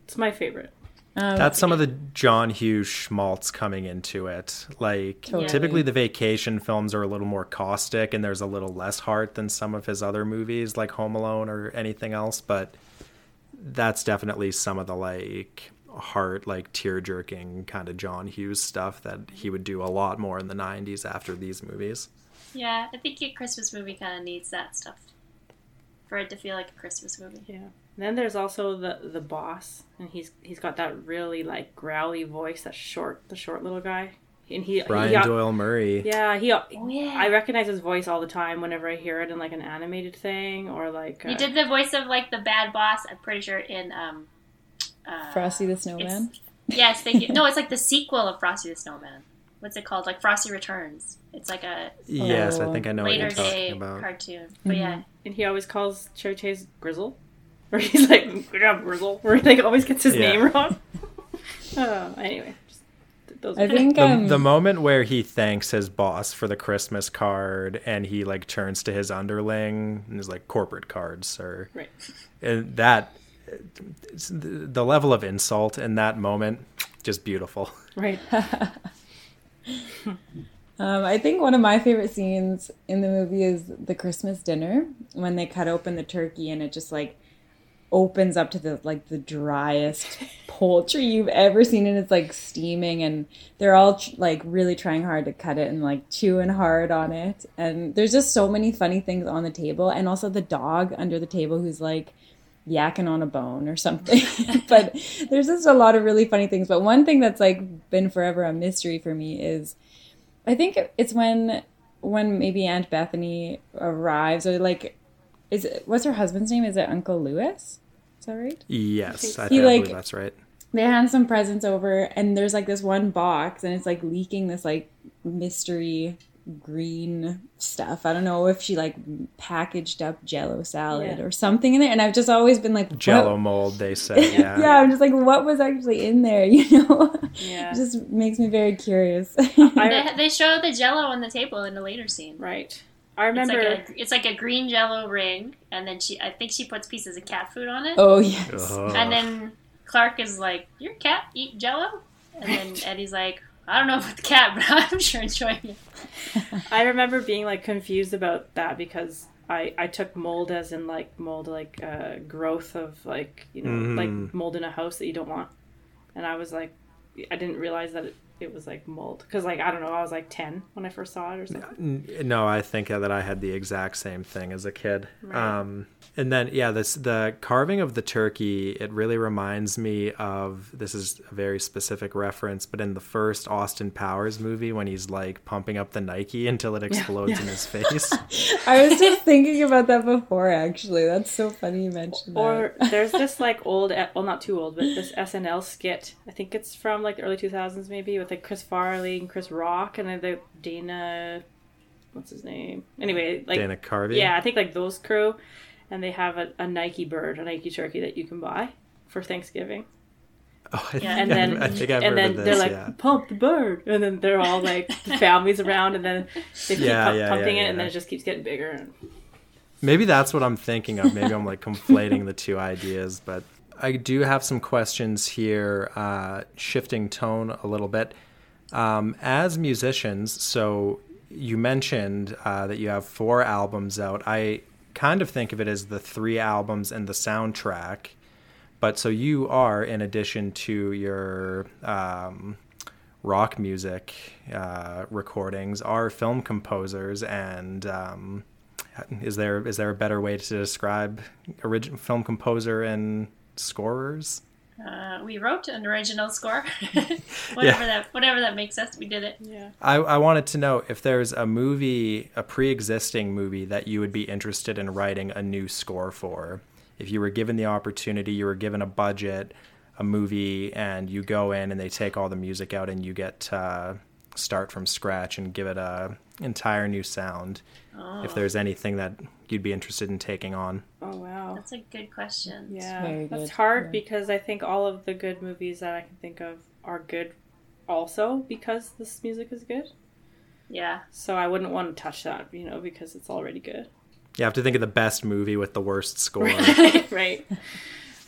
it's my favorite Um, That's some of the John Hughes schmaltz coming into it. Like Totally. typically the vacation films are a little more caustic and there's a little less heart than some of his other movies like Home Alone or anything else, but that's definitely some of the like heart like tear jerking kind of John Hughes stuff that he would do a lot more in the 90s after these movies. Yeah, I think a Christmas movie kind of needs that stuff for it to feel like a Christmas movie. yeah And then there's also the the boss, and he's he's got that really like growly voice, that short, the short little guy, and he Brian he, Doyle Murray. Yeah, he. Oh, yeah. I recognize his voice all the time whenever I hear it in like an animated thing or like. He uh, did the voice of like the bad boss. I'm pretty sure in um. Uh, Frosty the Snowman. Yes, thank you. No, it's like the sequel of Frosty the Snowman. What's it called? Like Frosty Returns. It's like a Yes, I Oh. think I know what later you're talking day about. cartoon. But yeah, And he always calls Chevy Chase Grizzle, or he's like "Good job, Grizzle," or he like always gets his Yeah. name wrong. oh, anyway, just, those. I think The, um, the moment where he thanks his boss for the Christmas card and he like turns to his underling and is like corporate cards, sir. Right. And that it's the level of insult in that moment just beautiful. right. Um, I think one of my favorite scenes in the movie is the Christmas dinner when they cut open the turkey and it just like opens up to the like the driest poultry you've ever seen and it's like steaming and they're all tr- like really trying hard to cut it and like chewing hard on it and there's just so many funny things on the table and also the dog under the table who's like yakking on a bone or something. but there's just a lot of really funny things. But one thing that's like been forever a mystery for me is I think it's when when maybe Aunt Bethany arrives or like is it what's her husband's name? Is it Uncle Lewis? Is that right? Yes, I, He, I like- believe that's right. They hand some presents over and there's like this one box and it's like leaking this like mystery green stuff. I don't know if she like packaged up jello salad Yeah. or something in there. And I've just always been like what- Jello mold, they say. Yeah. yeah, I'm just like, what was actually in there? You know, Yeah. it just makes me very curious. They, they show the Jello on the table in a later scene. right. I It's remember. like a it's like a green Jello ring, and then she I think she puts pieces of cat food on it, oh yes, Ugh. and then Clark is like, "Your cat eat Jello," and then Eddie's like, "I don't know about the cat, but I'm sure enjoying it." I remember being like confused about that because I I took mold as in like mold like uh, growth of like you know Mhm. like mold in a house that you don't want, and I was like I didn't realize that it, it was like mold because like I don't know I was like ten when I first saw it or something. No, I think that I had the exact same thing as a kid. Right. Um, and then, yeah, this the carving of the turkey. It really reminds me of this is a very specific reference, but in the first Austin Powers movie, when he's like pumping up the Nike until it explodes yeah. in his face. I was just thinking about that before. Actually, that's so funny you mentioned that. Or there's this like old, well, not too old, but this SNL skit. I think it's from like the early 2000s, maybe, with like Chris Farley and Chris Rock and then the Dana, what's his name? Anyway, like Dana Carvey. yeah, I think like those crew, and they have a, a Nike bird, a Nike turkey that you can buy for Thanksgiving. Oh, I, Yeah. And then I think I've and heard then of this. they're like yeah. pump the bird, and then they're all like the families around, and then they keep Yeah, pump- yeah, pumping yeah, it, and then it just keeps getting bigger. And Maybe that's what I'm thinking of. Maybe I'm like conflating the two ideas, but I do have some questions here, uh, shifting tone a little bit. Um, as musicians, so you mentioned uh, that you have four albums out. I kind of think of it as the three albums and the soundtrack. But so you are, in addition to your um, rock music uh, recordings, are film composers and. Um, is there is there a better way to describe original film composer and scorers? Uh, we wrote an original score, whatever that whatever that makes us. We did it. yeah, I, I wanted to know if there's a movie, a pre-existing movie that you would be interested in writing a new score for. If you were given the opportunity, you were given a budget, a movie, and you go in and they take all the music out and you get to start from scratch and give it a entire new sound. If there's anything that you'd be interested in taking on. oh wow. That's a good question. Yeah, very that's hard yeah. because I think all of the good movies that I can think of are good also because this music is good. Yeah. So I wouldn't want to touch that, you know, because it's already good. You have to think of the best movie with the worst score. right.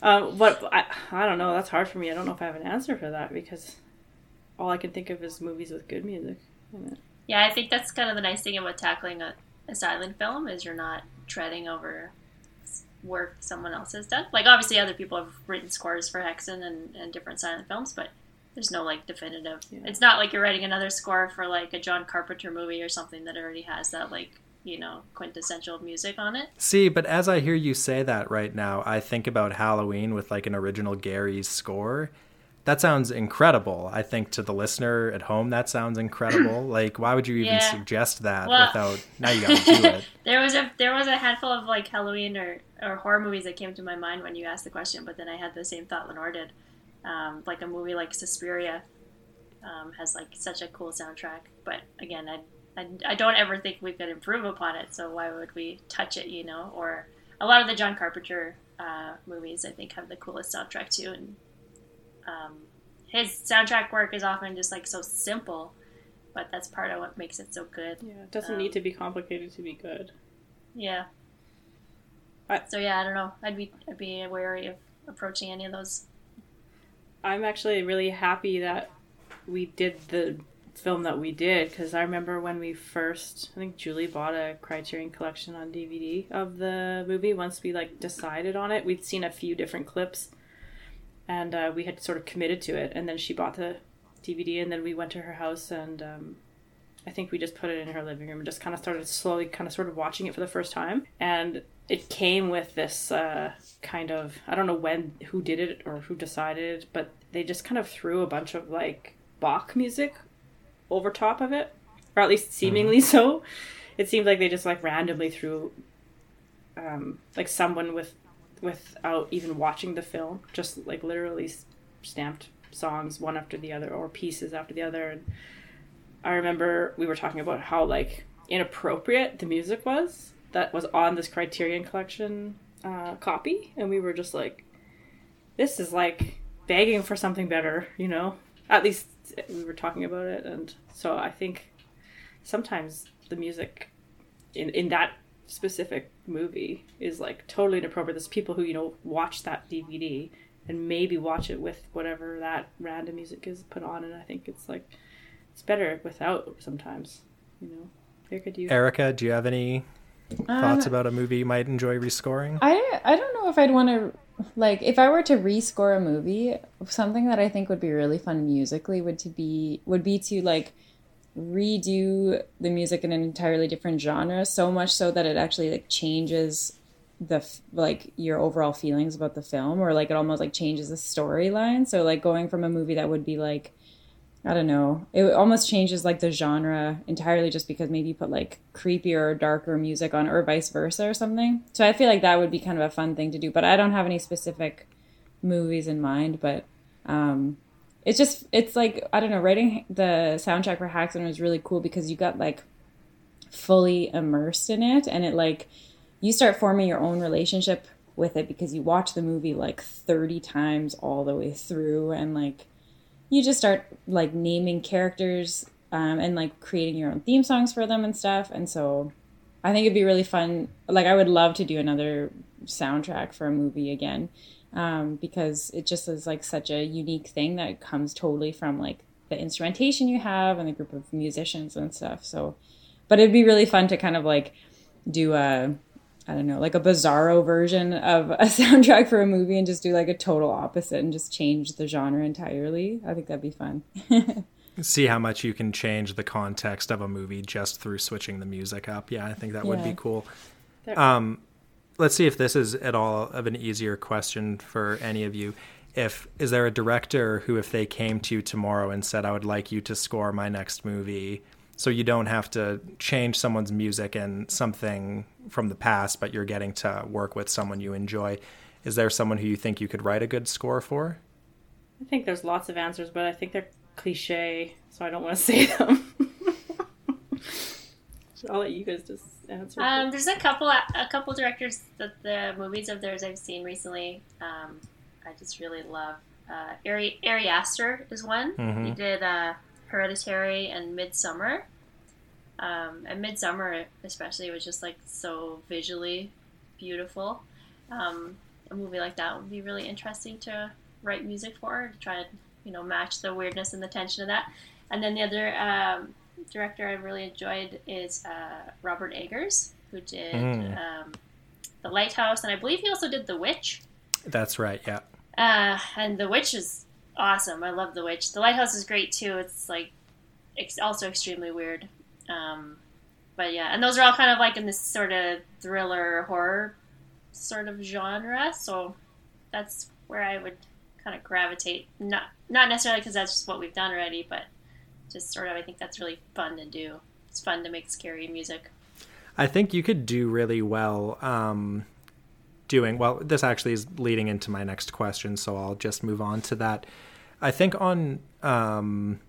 Um, but I, I don't know. That's hard for me. I don't know if I have an answer for that because all I can think of is movies with good music. in it. Yeah, I think that's kind of the nice thing about tackling a, a silent film is you're not treading over work someone else has done. Like obviously other people have written scores for Häxan and, and different silent films, but there's no like definitive. Yeah. It's not like you're writing another score for like a John Carpenter movie or something that already has that like you know quintessential music on it. See, but as I hear you say that right now, I think about Halloween with like an original Gary's score. That sounds incredible. I think to the listener at home, that sounds incredible. like, why would you even Yeah. suggest that Well- without? Now you got to do it. There was a there was a handful of like Halloween or, or horror movies that came to my mind when you asked the question, but then I had the same thought Lenore did. Um, like a movie like Suspiria um, has like such a cool soundtrack, but again, I, I I don't ever think we could improve upon it. So why would we touch it? You know, or a lot of the John Carpenter uh, movies I think have the coolest soundtrack too, and um, his soundtrack work is often just like so simple, but that's part of what makes it so good. Yeah, it doesn't Um, need to be complicated to be good. Yeah. I- so yeah, I don't know. I'd be I'd be wary of approaching any of those. I'm actually really happy that we did the film that we did because I remember when we first, I think Julie bought a Criterion collection on DVD of the movie. Once we like decided on it, we'd seen a few different clips, and uh, we had sort of committed to it. And then she bought the DVD, and then we went to her house, and um, I think we just put it in her living room and just kind of started slowly, kind of sort of watching it for the first time. And it came with this uh, kind of I don't know when who did it or who decided, but they just kind of threw a bunch of like Bach music over top of it, or at least seemingly so. It seemed like they just like randomly threw, um, like someone with without even watching the film, just like literally stamped songs one after the other or pieces after the other. And I remember we were talking about how like inappropriate the music was that was on this Criterion Collection uh, copy, and we were just like, "This is like begging for something better," you know. At least we were talking about it, and so I think sometimes the music in in that specific movie is like totally inappropriate. There's people who you know watch that DVD and maybe watch it with whatever that random music is put on, and I think it's like it's better without sometimes, you know. Erica, do you? Erica, do you have any Um, thoughts about a movie you might enjoy rescoring? I I don't know if I'd want to like if I were to rescore a movie, something that I think would be really fun musically would to be would be to like redo the music in an entirely different genre, so much so that it actually like changes the like your overall feelings about the film or like it almost like changes the storyline. So like going from a movie that would be like I don't know. It almost changes like the genre entirely just because maybe you put like creepier or darker music on or vice versa or something. So I feel like that would be kind of a fun thing to do, but I don't have any specific movies in mind, but um it's just it's like I don't know, writing the soundtrack for Häxan was really cool because you got like fully immersed in it and it like you start forming your own relationship with it because you watch the movie like 30 times all the way through and like you just start like naming characters um, and like creating your own theme songs for them and stuff. And so I think it'd be really fun. Like I would love to do another soundtrack for a movie again um, because it just is like such a unique thing that comes totally from like the instrumentation you have and the group of musicians and stuff. So, but it'd be really fun to kind of like do a I don't know, like a bizarro version of a soundtrack for a movie and just do like a total opposite and just change the genre entirely. I think that'd be fun. See how much you can change the context of a movie just through switching the music up. Yeah, I think that would be cool. There- Um, let's see if this is at all of an easier question for any of you. If is there a director who, if they came to you tomorrow and said, "I would like you to score my next movie," so you don't have to change someone's music and something from the past, but you're getting to work with someone you enjoy. Is there someone who you think you could write a good score for? I think there's lots of answers, but I think they're cliche, so I don't want to say them. so I'll let you guys just answer. Um, there's a couple a couple directors that the movies of theirs I've seen recently. Um, I just really love. Uh, Ari Ari Aster is one. He Mhm. did uh, Hereditary and Midsommar. Um, and Midsommar, especially, was just like so visually beautiful. Um, a movie like that would be really interesting to write music for to try and you know match the weirdness and the tension of that. And then the other um, director I really enjoyed is uh, Robert Eggers, who did Mm. um, The Lighthouse, and I believe he also did The Witch. That's right. Yeah. Uh, and The Witch is awesome. I love The Witch. The Lighthouse is great too. It's like it's also extremely weird. Um, but yeah, and those are all kind of like in this sort of thriller horror sort of genre. So that's where I would kind of gravitate. Not not necessarily because that's just what we've done already, but just sort of I think that's really fun to do. It's fun to make scary music. I think you could do really well um, doing well. This actually is leading into my next question, so I'll just move on to that. I think on um,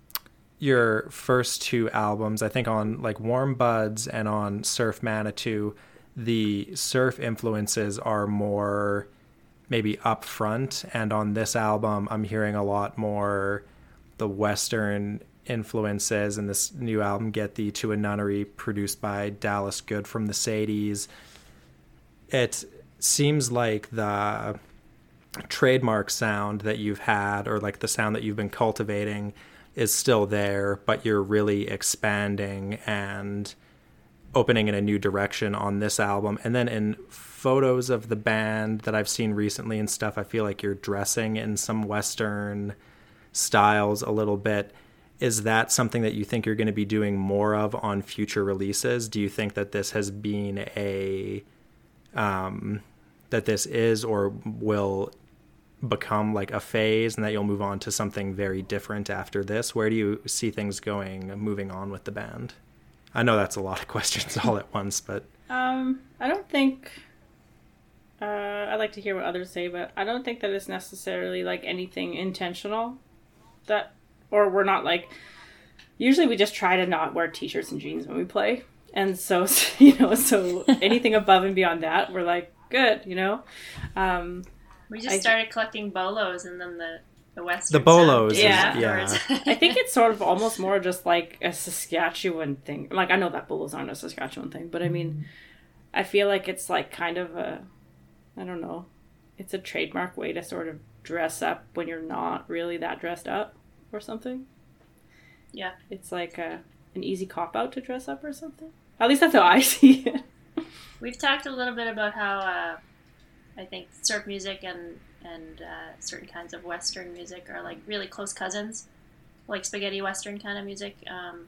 your first two albums, I think on like Warm Buds and on Surf Manitou, the surf influences are more maybe upfront, and on this album, I'm hearing a lot more the Western influences. And this new album, Get Thee to a Nunnery, produced by Dallas Good from the Sadies. It seems like the trademark sound that you've had, or like the sound that you've been cultivating, is still there, but you're really expanding and opening in a new direction on this album. And then in photos of the band that I've seen recently and stuff, I feel like you're dressing in some Western styles a little bit. Is that something that you think you're going to be doing more of on future releases? Do you think that this has been a um, that this is or will become like a phase and that you'll move on to something very different after this? Where do you see things going moving on with the band? I know that's a lot of questions all at once, but um, I don't think uh, I like to hear what others say, but I don't think that it's necessarily like anything intentional that or we're not like usually we just try to not wear t-shirts and jeans when we play. And so, you know, so anything above and beyond that, we're like, good, you know. Um, we just I, started collecting bolos, and then the the western the bolos. Is, yeah, yeah. I think it's sort of almost more just like a Saskatchewan thing. Like I know that bolos aren't a Saskatchewan thing, but I mean, I feel like it's like kind of a, I don't know, it's a trademark way to sort of dress up when you're not really that dressed up or something. Yeah, it's like a an easy cop out to dress up or something. At least that's how I see it. We've talked a little bit about how uh, I think surf music and and uh, certain kinds of Western music are like really close cousins, like spaghetti Western kind of music. Um,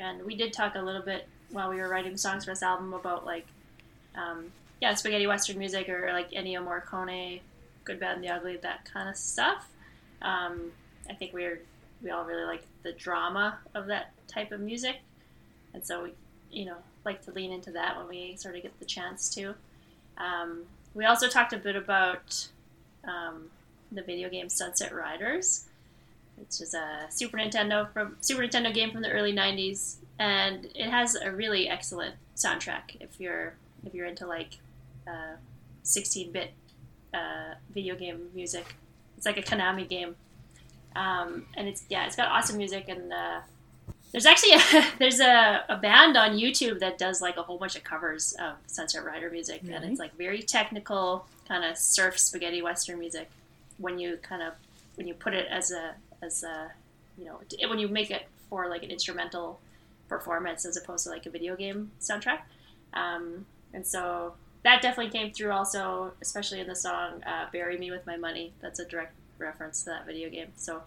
and we did talk a little bit while we were writing songs for this album about like, um, yeah, spaghetti Western music or like Ennio Morricone, Good, Bad, and the Ugly, that kind of stuff. Um, I think we're we all really like the drama of that type of music, and so we, you know, like to lean into that when we sort of get the chance to. Um, we also talked a bit about um, the video game Sunset Riders, which is a Super Nintendo from Super Nintendo game from the early '90s, and it has a really excellent soundtrack. If you're if you're into like 16-bit uh, uh, video game music, it's like a Konami game, um, and it's yeah, it's got awesome music and. Uh, there's actually a, there's a, a band on YouTube that does like a whole bunch of covers of Sunset Rider music, really? and it's like very technical, kind of surf spaghetti western music. When you kind of when you put it as a as a you know when you make it for like an instrumental performance as opposed to like a video game soundtrack, um, and so that definitely came through also, especially in the song uh, "Bury Me with My Money." That's a direct reference to that video game. So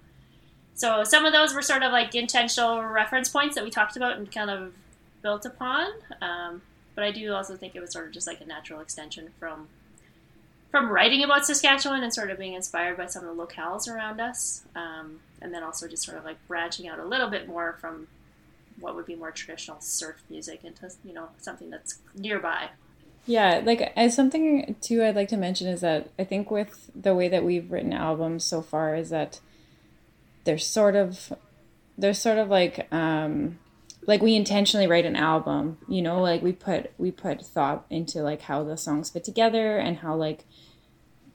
so some of those were sort of like intentional reference points that we talked about and kind of built upon. Um, but I do also think it was sort of just like a natural extension from from writing about Saskatchewan and sort of being inspired by some of the locales around us, um, and then also just sort of like branching out a little bit more from what would be more traditional surf music into you know something that's nearby. Yeah, like as something too, I'd like to mention is that I think with the way that we've written albums so far is that they're sort of they're sort of like um like we intentionally write an album you know like we put we put thought into like how the songs fit together and how like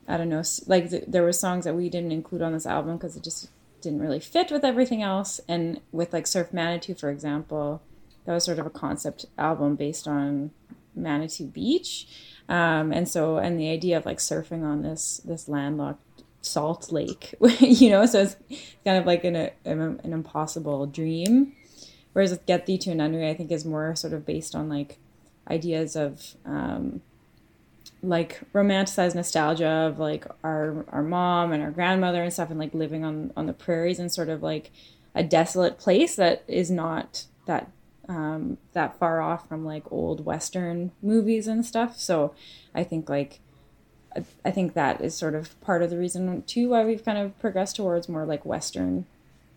i don't know like th- there were songs that we didn't include on this album because it just didn't really fit with everything else. And with like surf manitou for example that was sort of a concept album based on manitou beach. Um, and so and the idea of like surfing on this this landlocked salt lake you know so it's kind of like an, a, an impossible dream. Whereas get thee to a nunnery i think is more sort of based on like ideas of um, like romanticized nostalgia of like our our mom and our grandmother and stuff and like living on on the prairies and sort of like a desolate place that is not that um, that far off from like old Western movies and stuff. So I think like I think that is sort of part of the reason too why we've kind of progressed towards more like Western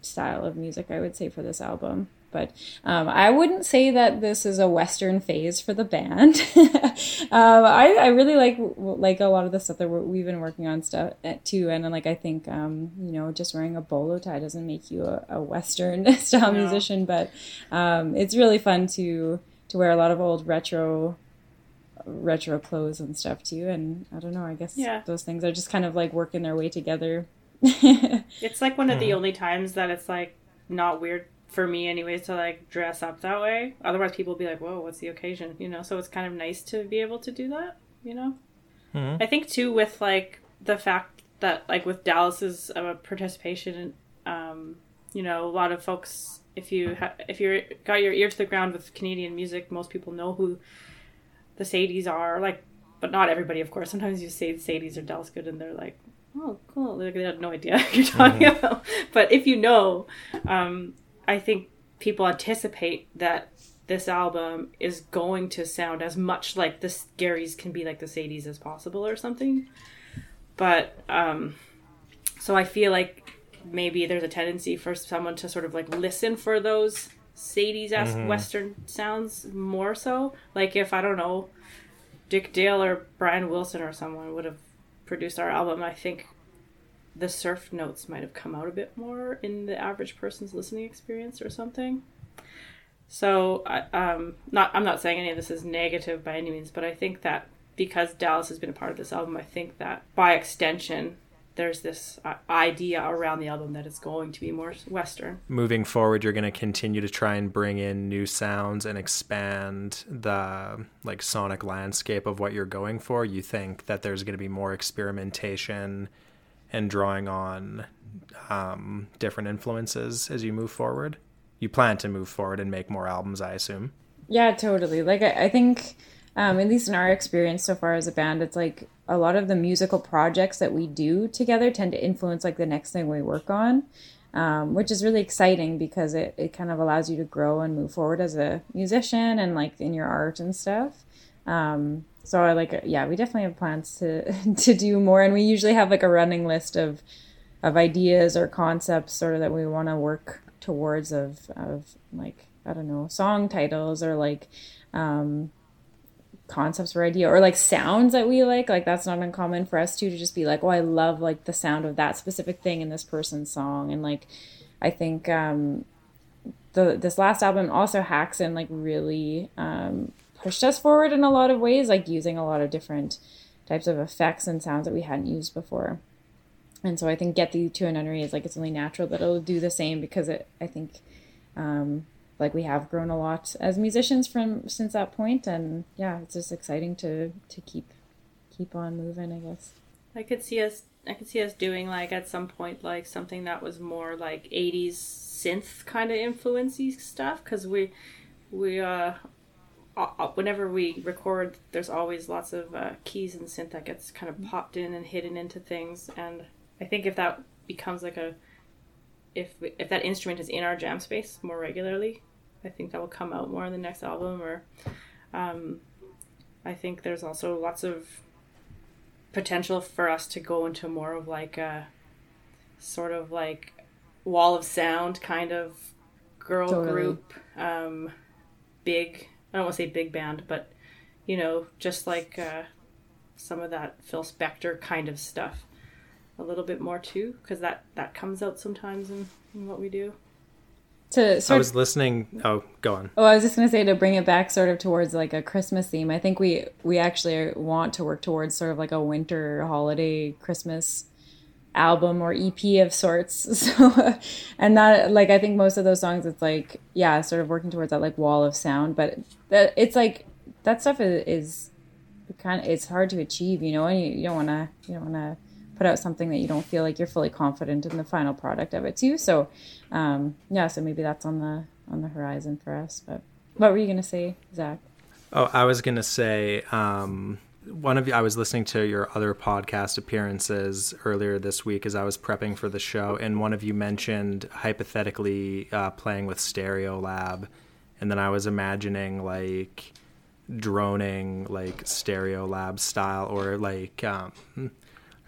style of music. I would say for this album. But um, I wouldn't say that this is a Western phase for the band. um, I, I really like like a lot of the stuff that we've been working on stuff uh, too, and, and like I think um, you know just wearing a bolo tie doesn't make you a, a Western style no. musician, but um, it's really fun to to wear a lot of old retro retro clothes and stuff too. And I don't know, I guess yeah. those things are just kind of like working their way together. it's like one of the only times that it's like not weird for me anyways to like dress up that way. Otherwise people will be like whoa what's the occasion? You know? So it's kind of nice to be able to do that you know? Mm-hmm. i think too with like the fact that like with dallas's uh, participation um you know a lot of folks if you ha- if you're got your ear to the ground with canadian music most people know who the sadies are like but not everybody of course. Sometimes you say the sadies or dallas good and they're like oh cool. Like, they have no idea what you're talking mm-hmm. about. But if you know um I think people anticipate that this album is going to sound as much like the Scaries can be like the Sadies as possible or something. But um so I feel like maybe there's a tendency for someone to sort of like listen for those Sadies esque mm-hmm. Western sounds more so. Like if I don't know, Dick Dale or Brian Wilson or someone would have produced our album, I think the surf notes might have come out a bit more in the average person's listening experience or something. So, um, not I'm not saying any of this is negative by any means, but I think that because Dallas has been a part of this album, I think that by extension, there's this uh, idea around the album that it's going to be more Western. Moving forward, you're going to continue to try and bring in new sounds and expand the like sonic landscape of what you're going for. You think that there's going to be more experimentation and drawing on um, different influences as you move forward? You plan to move forward and make more albums, I assume. Yeah, totally. Like I, I think, um, at least in our experience so far as a band, it's like a lot of the musical projects that we do together tend to influence like the next thing we work on. Um, which is really exciting because it, it kind of allows you to grow and move forward as a musician and like in your art and stuff. Um, so I like yeah, we definitely have plans to to do more, and we usually have like a running list of of ideas or concepts sort of that we want to work towards of of like I don't know song titles or like um, concepts or idea or like sounds that we like like that's not uncommon for us too to just be like oh I love like the sound of that specific thing in this person's song and like I think um the this last album also Häxan like really um pushed us forward in a lot of ways, like using a lot of different types of effects and sounds that we hadn't used before. And so I think Get Thee to an Nunnery is like it's only natural that it'll do the same because it I think um, like we have grown a lot as musicians from since that point and yeah, it's just exciting to to keep keep on moving, I guess. I could see us I could see us doing like at some point like something that was more like 80s synth kind of influency stuff cuz we we uh whenever we record, there's always lots of uh, keys and synth that gets kind of mm-hmm. popped in and hidden into things. And I think if that becomes like a, if if that instrument is in our jam space more regularly, I think that will come out more in the next album. Or, um, I think there's also lots of potential for us to go into more of like a sort of like wall of sound kind of girl totally. group, um, big I don't want to say big band, but you know, just like uh, some of that Phil Spector kind of stuff, a little bit more too, because that that comes out sometimes in, in what we do. To I was of, listening. Oh, go on. Oh, I was just gonna say to bring it back sort of towards like a Christmas theme. I think we we actually want to work towards sort of like a winter holiday Christmas album or EP of sorts. So, and that like I think most of those songs, it's like yeah, sort of working towards that like wall of sound. But that it's like that stuff is, is kind of it's hard to achieve, you know, and you, you don't want to you don't want to put out something that you don't feel like you're fully confident in the final product of it too. So, um, yeah, so maybe that's on the on the horizon for us. But what were you gonna say, Zach? Oh, I was gonna say. Um one of you i was listening to your other podcast appearances earlier this week as i was prepping for the show and one of you mentioned hypothetically uh, playing with Stereolab, and then I was imagining like droning like Stereolab style or like um,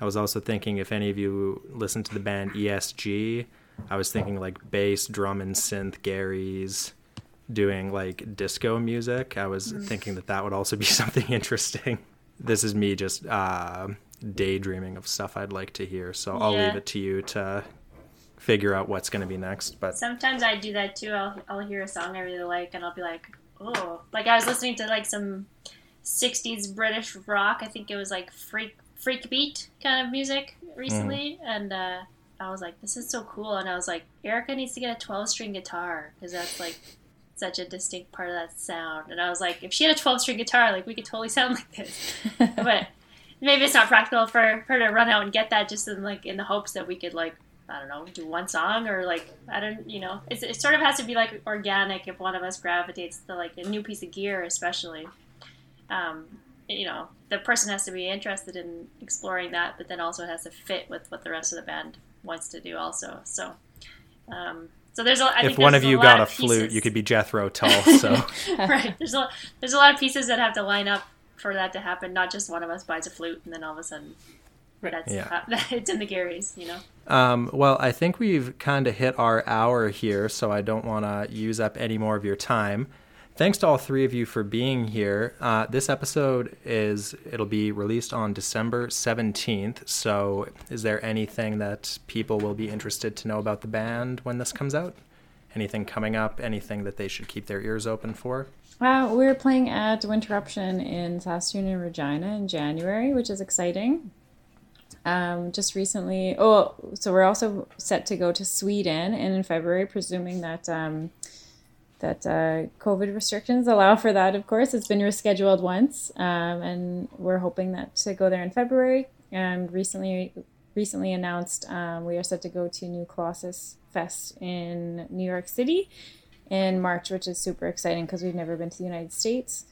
I was also thinking if any of you listen to the band ESG, I was thinking like bass, drum, and synth Gary's doing like disco music. I was thinking that that would also be something interesting. This is me just uh, daydreaming of stuff I'd like to hear. So I'll Yeah. leave it to you to figure out what's going to be next. But Sometimes I do that too. I'll I'll hear a song I really like, and I'll be like, oh, like I was listening to like some '60s British rock. I think it was like freak freak beat kind of music recently, and uh, I was like, this is so cool. And I was like, Erica needs to get a 12 string guitar because that's like such a distinct part of that sound. And I was like, if she had a 12 string guitar, like we could totally sound like this. but maybe it's not practical for her to run out and get that just in like in the hopes that we could like I don't know do one song or like I don't you know it's, it sort of has to be like organic if one of us gravitates to like a new piece of gear especially um, you know the person has to be interested in exploring that but then also has to fit with what the rest of the band wants to do also so um, so there's a, I if think one of you lot got a flute, pieces- you could be Jethro Tull. So right. There's a there's a lot of pieces that have to line up for that to happen. Not just one of us buys a flute and then all of a sudden, that's Yeah. it's in the Garys, you know. Um, well, I think we've kind of hit our hour here, so I don't want to use up any more of your time. Thanks to all three of you for being here. Uh, this episode is it'll be released on December seventeenth. So, is there anything that people will be interested to know about the band when this comes out? Anything coming up? Anything that they should keep their ears open for? Well, we're playing at Winterruption in Saskatoon and Regina in January, which is exciting. Um, just recently, oh, so we're also set to go to Sweden and in February, presuming that um, that uh, COVID restrictions allow for that. Of course, it's been rescheduled once, um, and we're hoping that to go there in February. And recently, recently announced um, we are set to go to New Colossus Fest in New York City in March, which is super exciting because we've never been to the United States.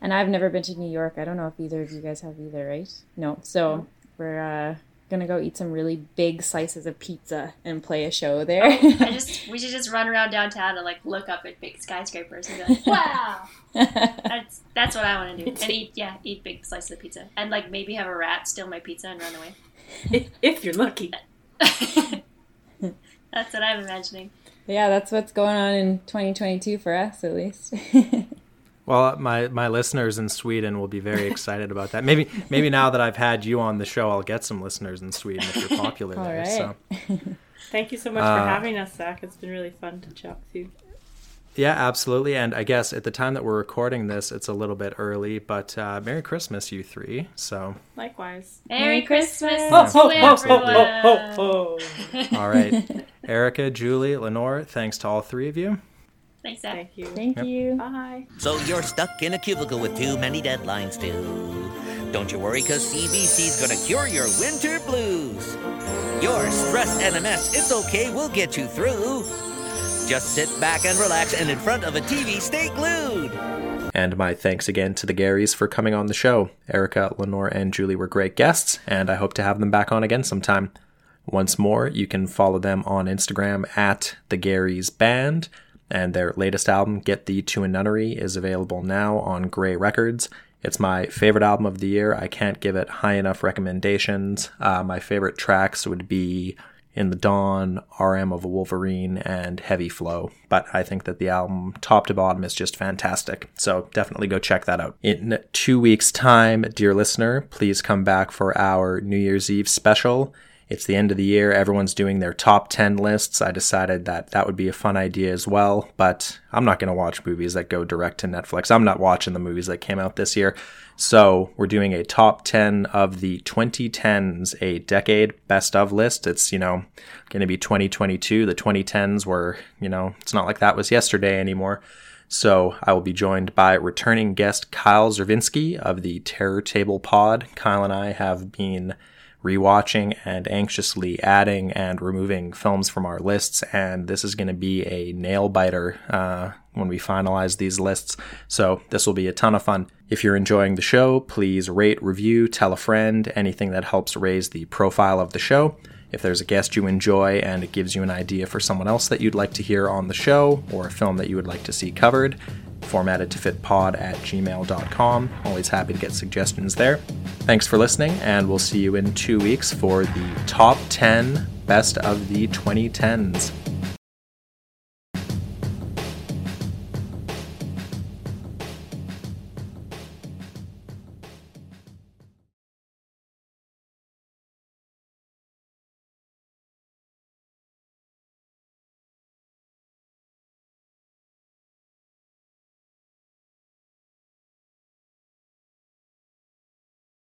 And I've never been to New York. I don't know if either of you guys have either, right? No. So we're uh, going to go eat some really big slices of pizza and play a show there. Oh, I just we should just run around downtown and like look up at big skyscrapers and be like, wow. That's that's what I want to do. And eat yeah, eat big slices of pizza and like maybe have a rat steal my pizza and run away. If, if you're lucky. That's what I'm imagining. yeah, that's what's going on in 2022 for us, at least. Well, my my listeners in Sweden will be very excited about that. Maybe maybe now that I've had you on the show, I'll get some listeners in Sweden if you're popular All there. right. So. Thank you so much Uh, for having us, Zach. It's been really fun to chat with you. Yeah, absolutely. And I guess at the time that we're recording this, it's a little bit early, but uh, Merry Christmas, you three. So, Likewise. Merry, Merry Christmas, Christmas. Ho, ho, ho, ho, ho, ho, ho. all right. Erica, Julie, Lenore, thanks to all three of you. Thanks, Zach. Thank you. Thank Yep. you. Bye. So you're stuck in a cubicle with too many deadlines to. Don't you worry, cause CBC's gonna cure your winter blues. You're stressed and a mess, it's okay, we'll get you through. Just sit back and relax, and in front of a TV, stay glued. And my thanks again to the Garys for coming on the show. Erica, Lenore, and Julie were great guests, and I hope to have them back on again sometime. Once more, you can follow them on Instagram at the Garys Band, and their latest album, Get Thee to a Nunnery, is available now on Gray Records. It's my favorite album of the year. I can't give it high enough recommendations. Uh, my favorite tracks would be In the Dawn, RM of a Wolverine, and Heavy Flow. But I think that the album, top to bottom, is just fantastic. So definitely go check that out. In two weeks' time, dear listener, please come back for our New Year's Eve special. It's the end of the year. Everyone's doing their top 10 lists. I decided that that would be a fun idea as well, but I'm not going to watch movies that go direct to Netflix. I'm not watching the movies that came out this year. So we're doing a top 10 of the 2010s, a decade best of list. It's, you know, going to be 2022. The 2010s were, you know, it's not like that was yesterday anymore. So I will be joined by returning guest Kyle Zervinsky of the Terror Table Pod. Kyle and I have been rewatching and anxiously adding and removing films from our lists, and this is going to be a nail biter uh, when we finalize these lists. So this will be a ton of fun. If you're enjoying the show, please rate, review, tell a friend, anything that helps raise the profile of the show. If there's a guest you enjoy and it gives you an idea for someone else that you'd like to hear on the show or a film that you would like to see covered, formatted to fit pod at gmail.com. Always happy to get suggestions there. Thanks for listening, and we'll see you in two weeks for the top 10 best of the 2010s.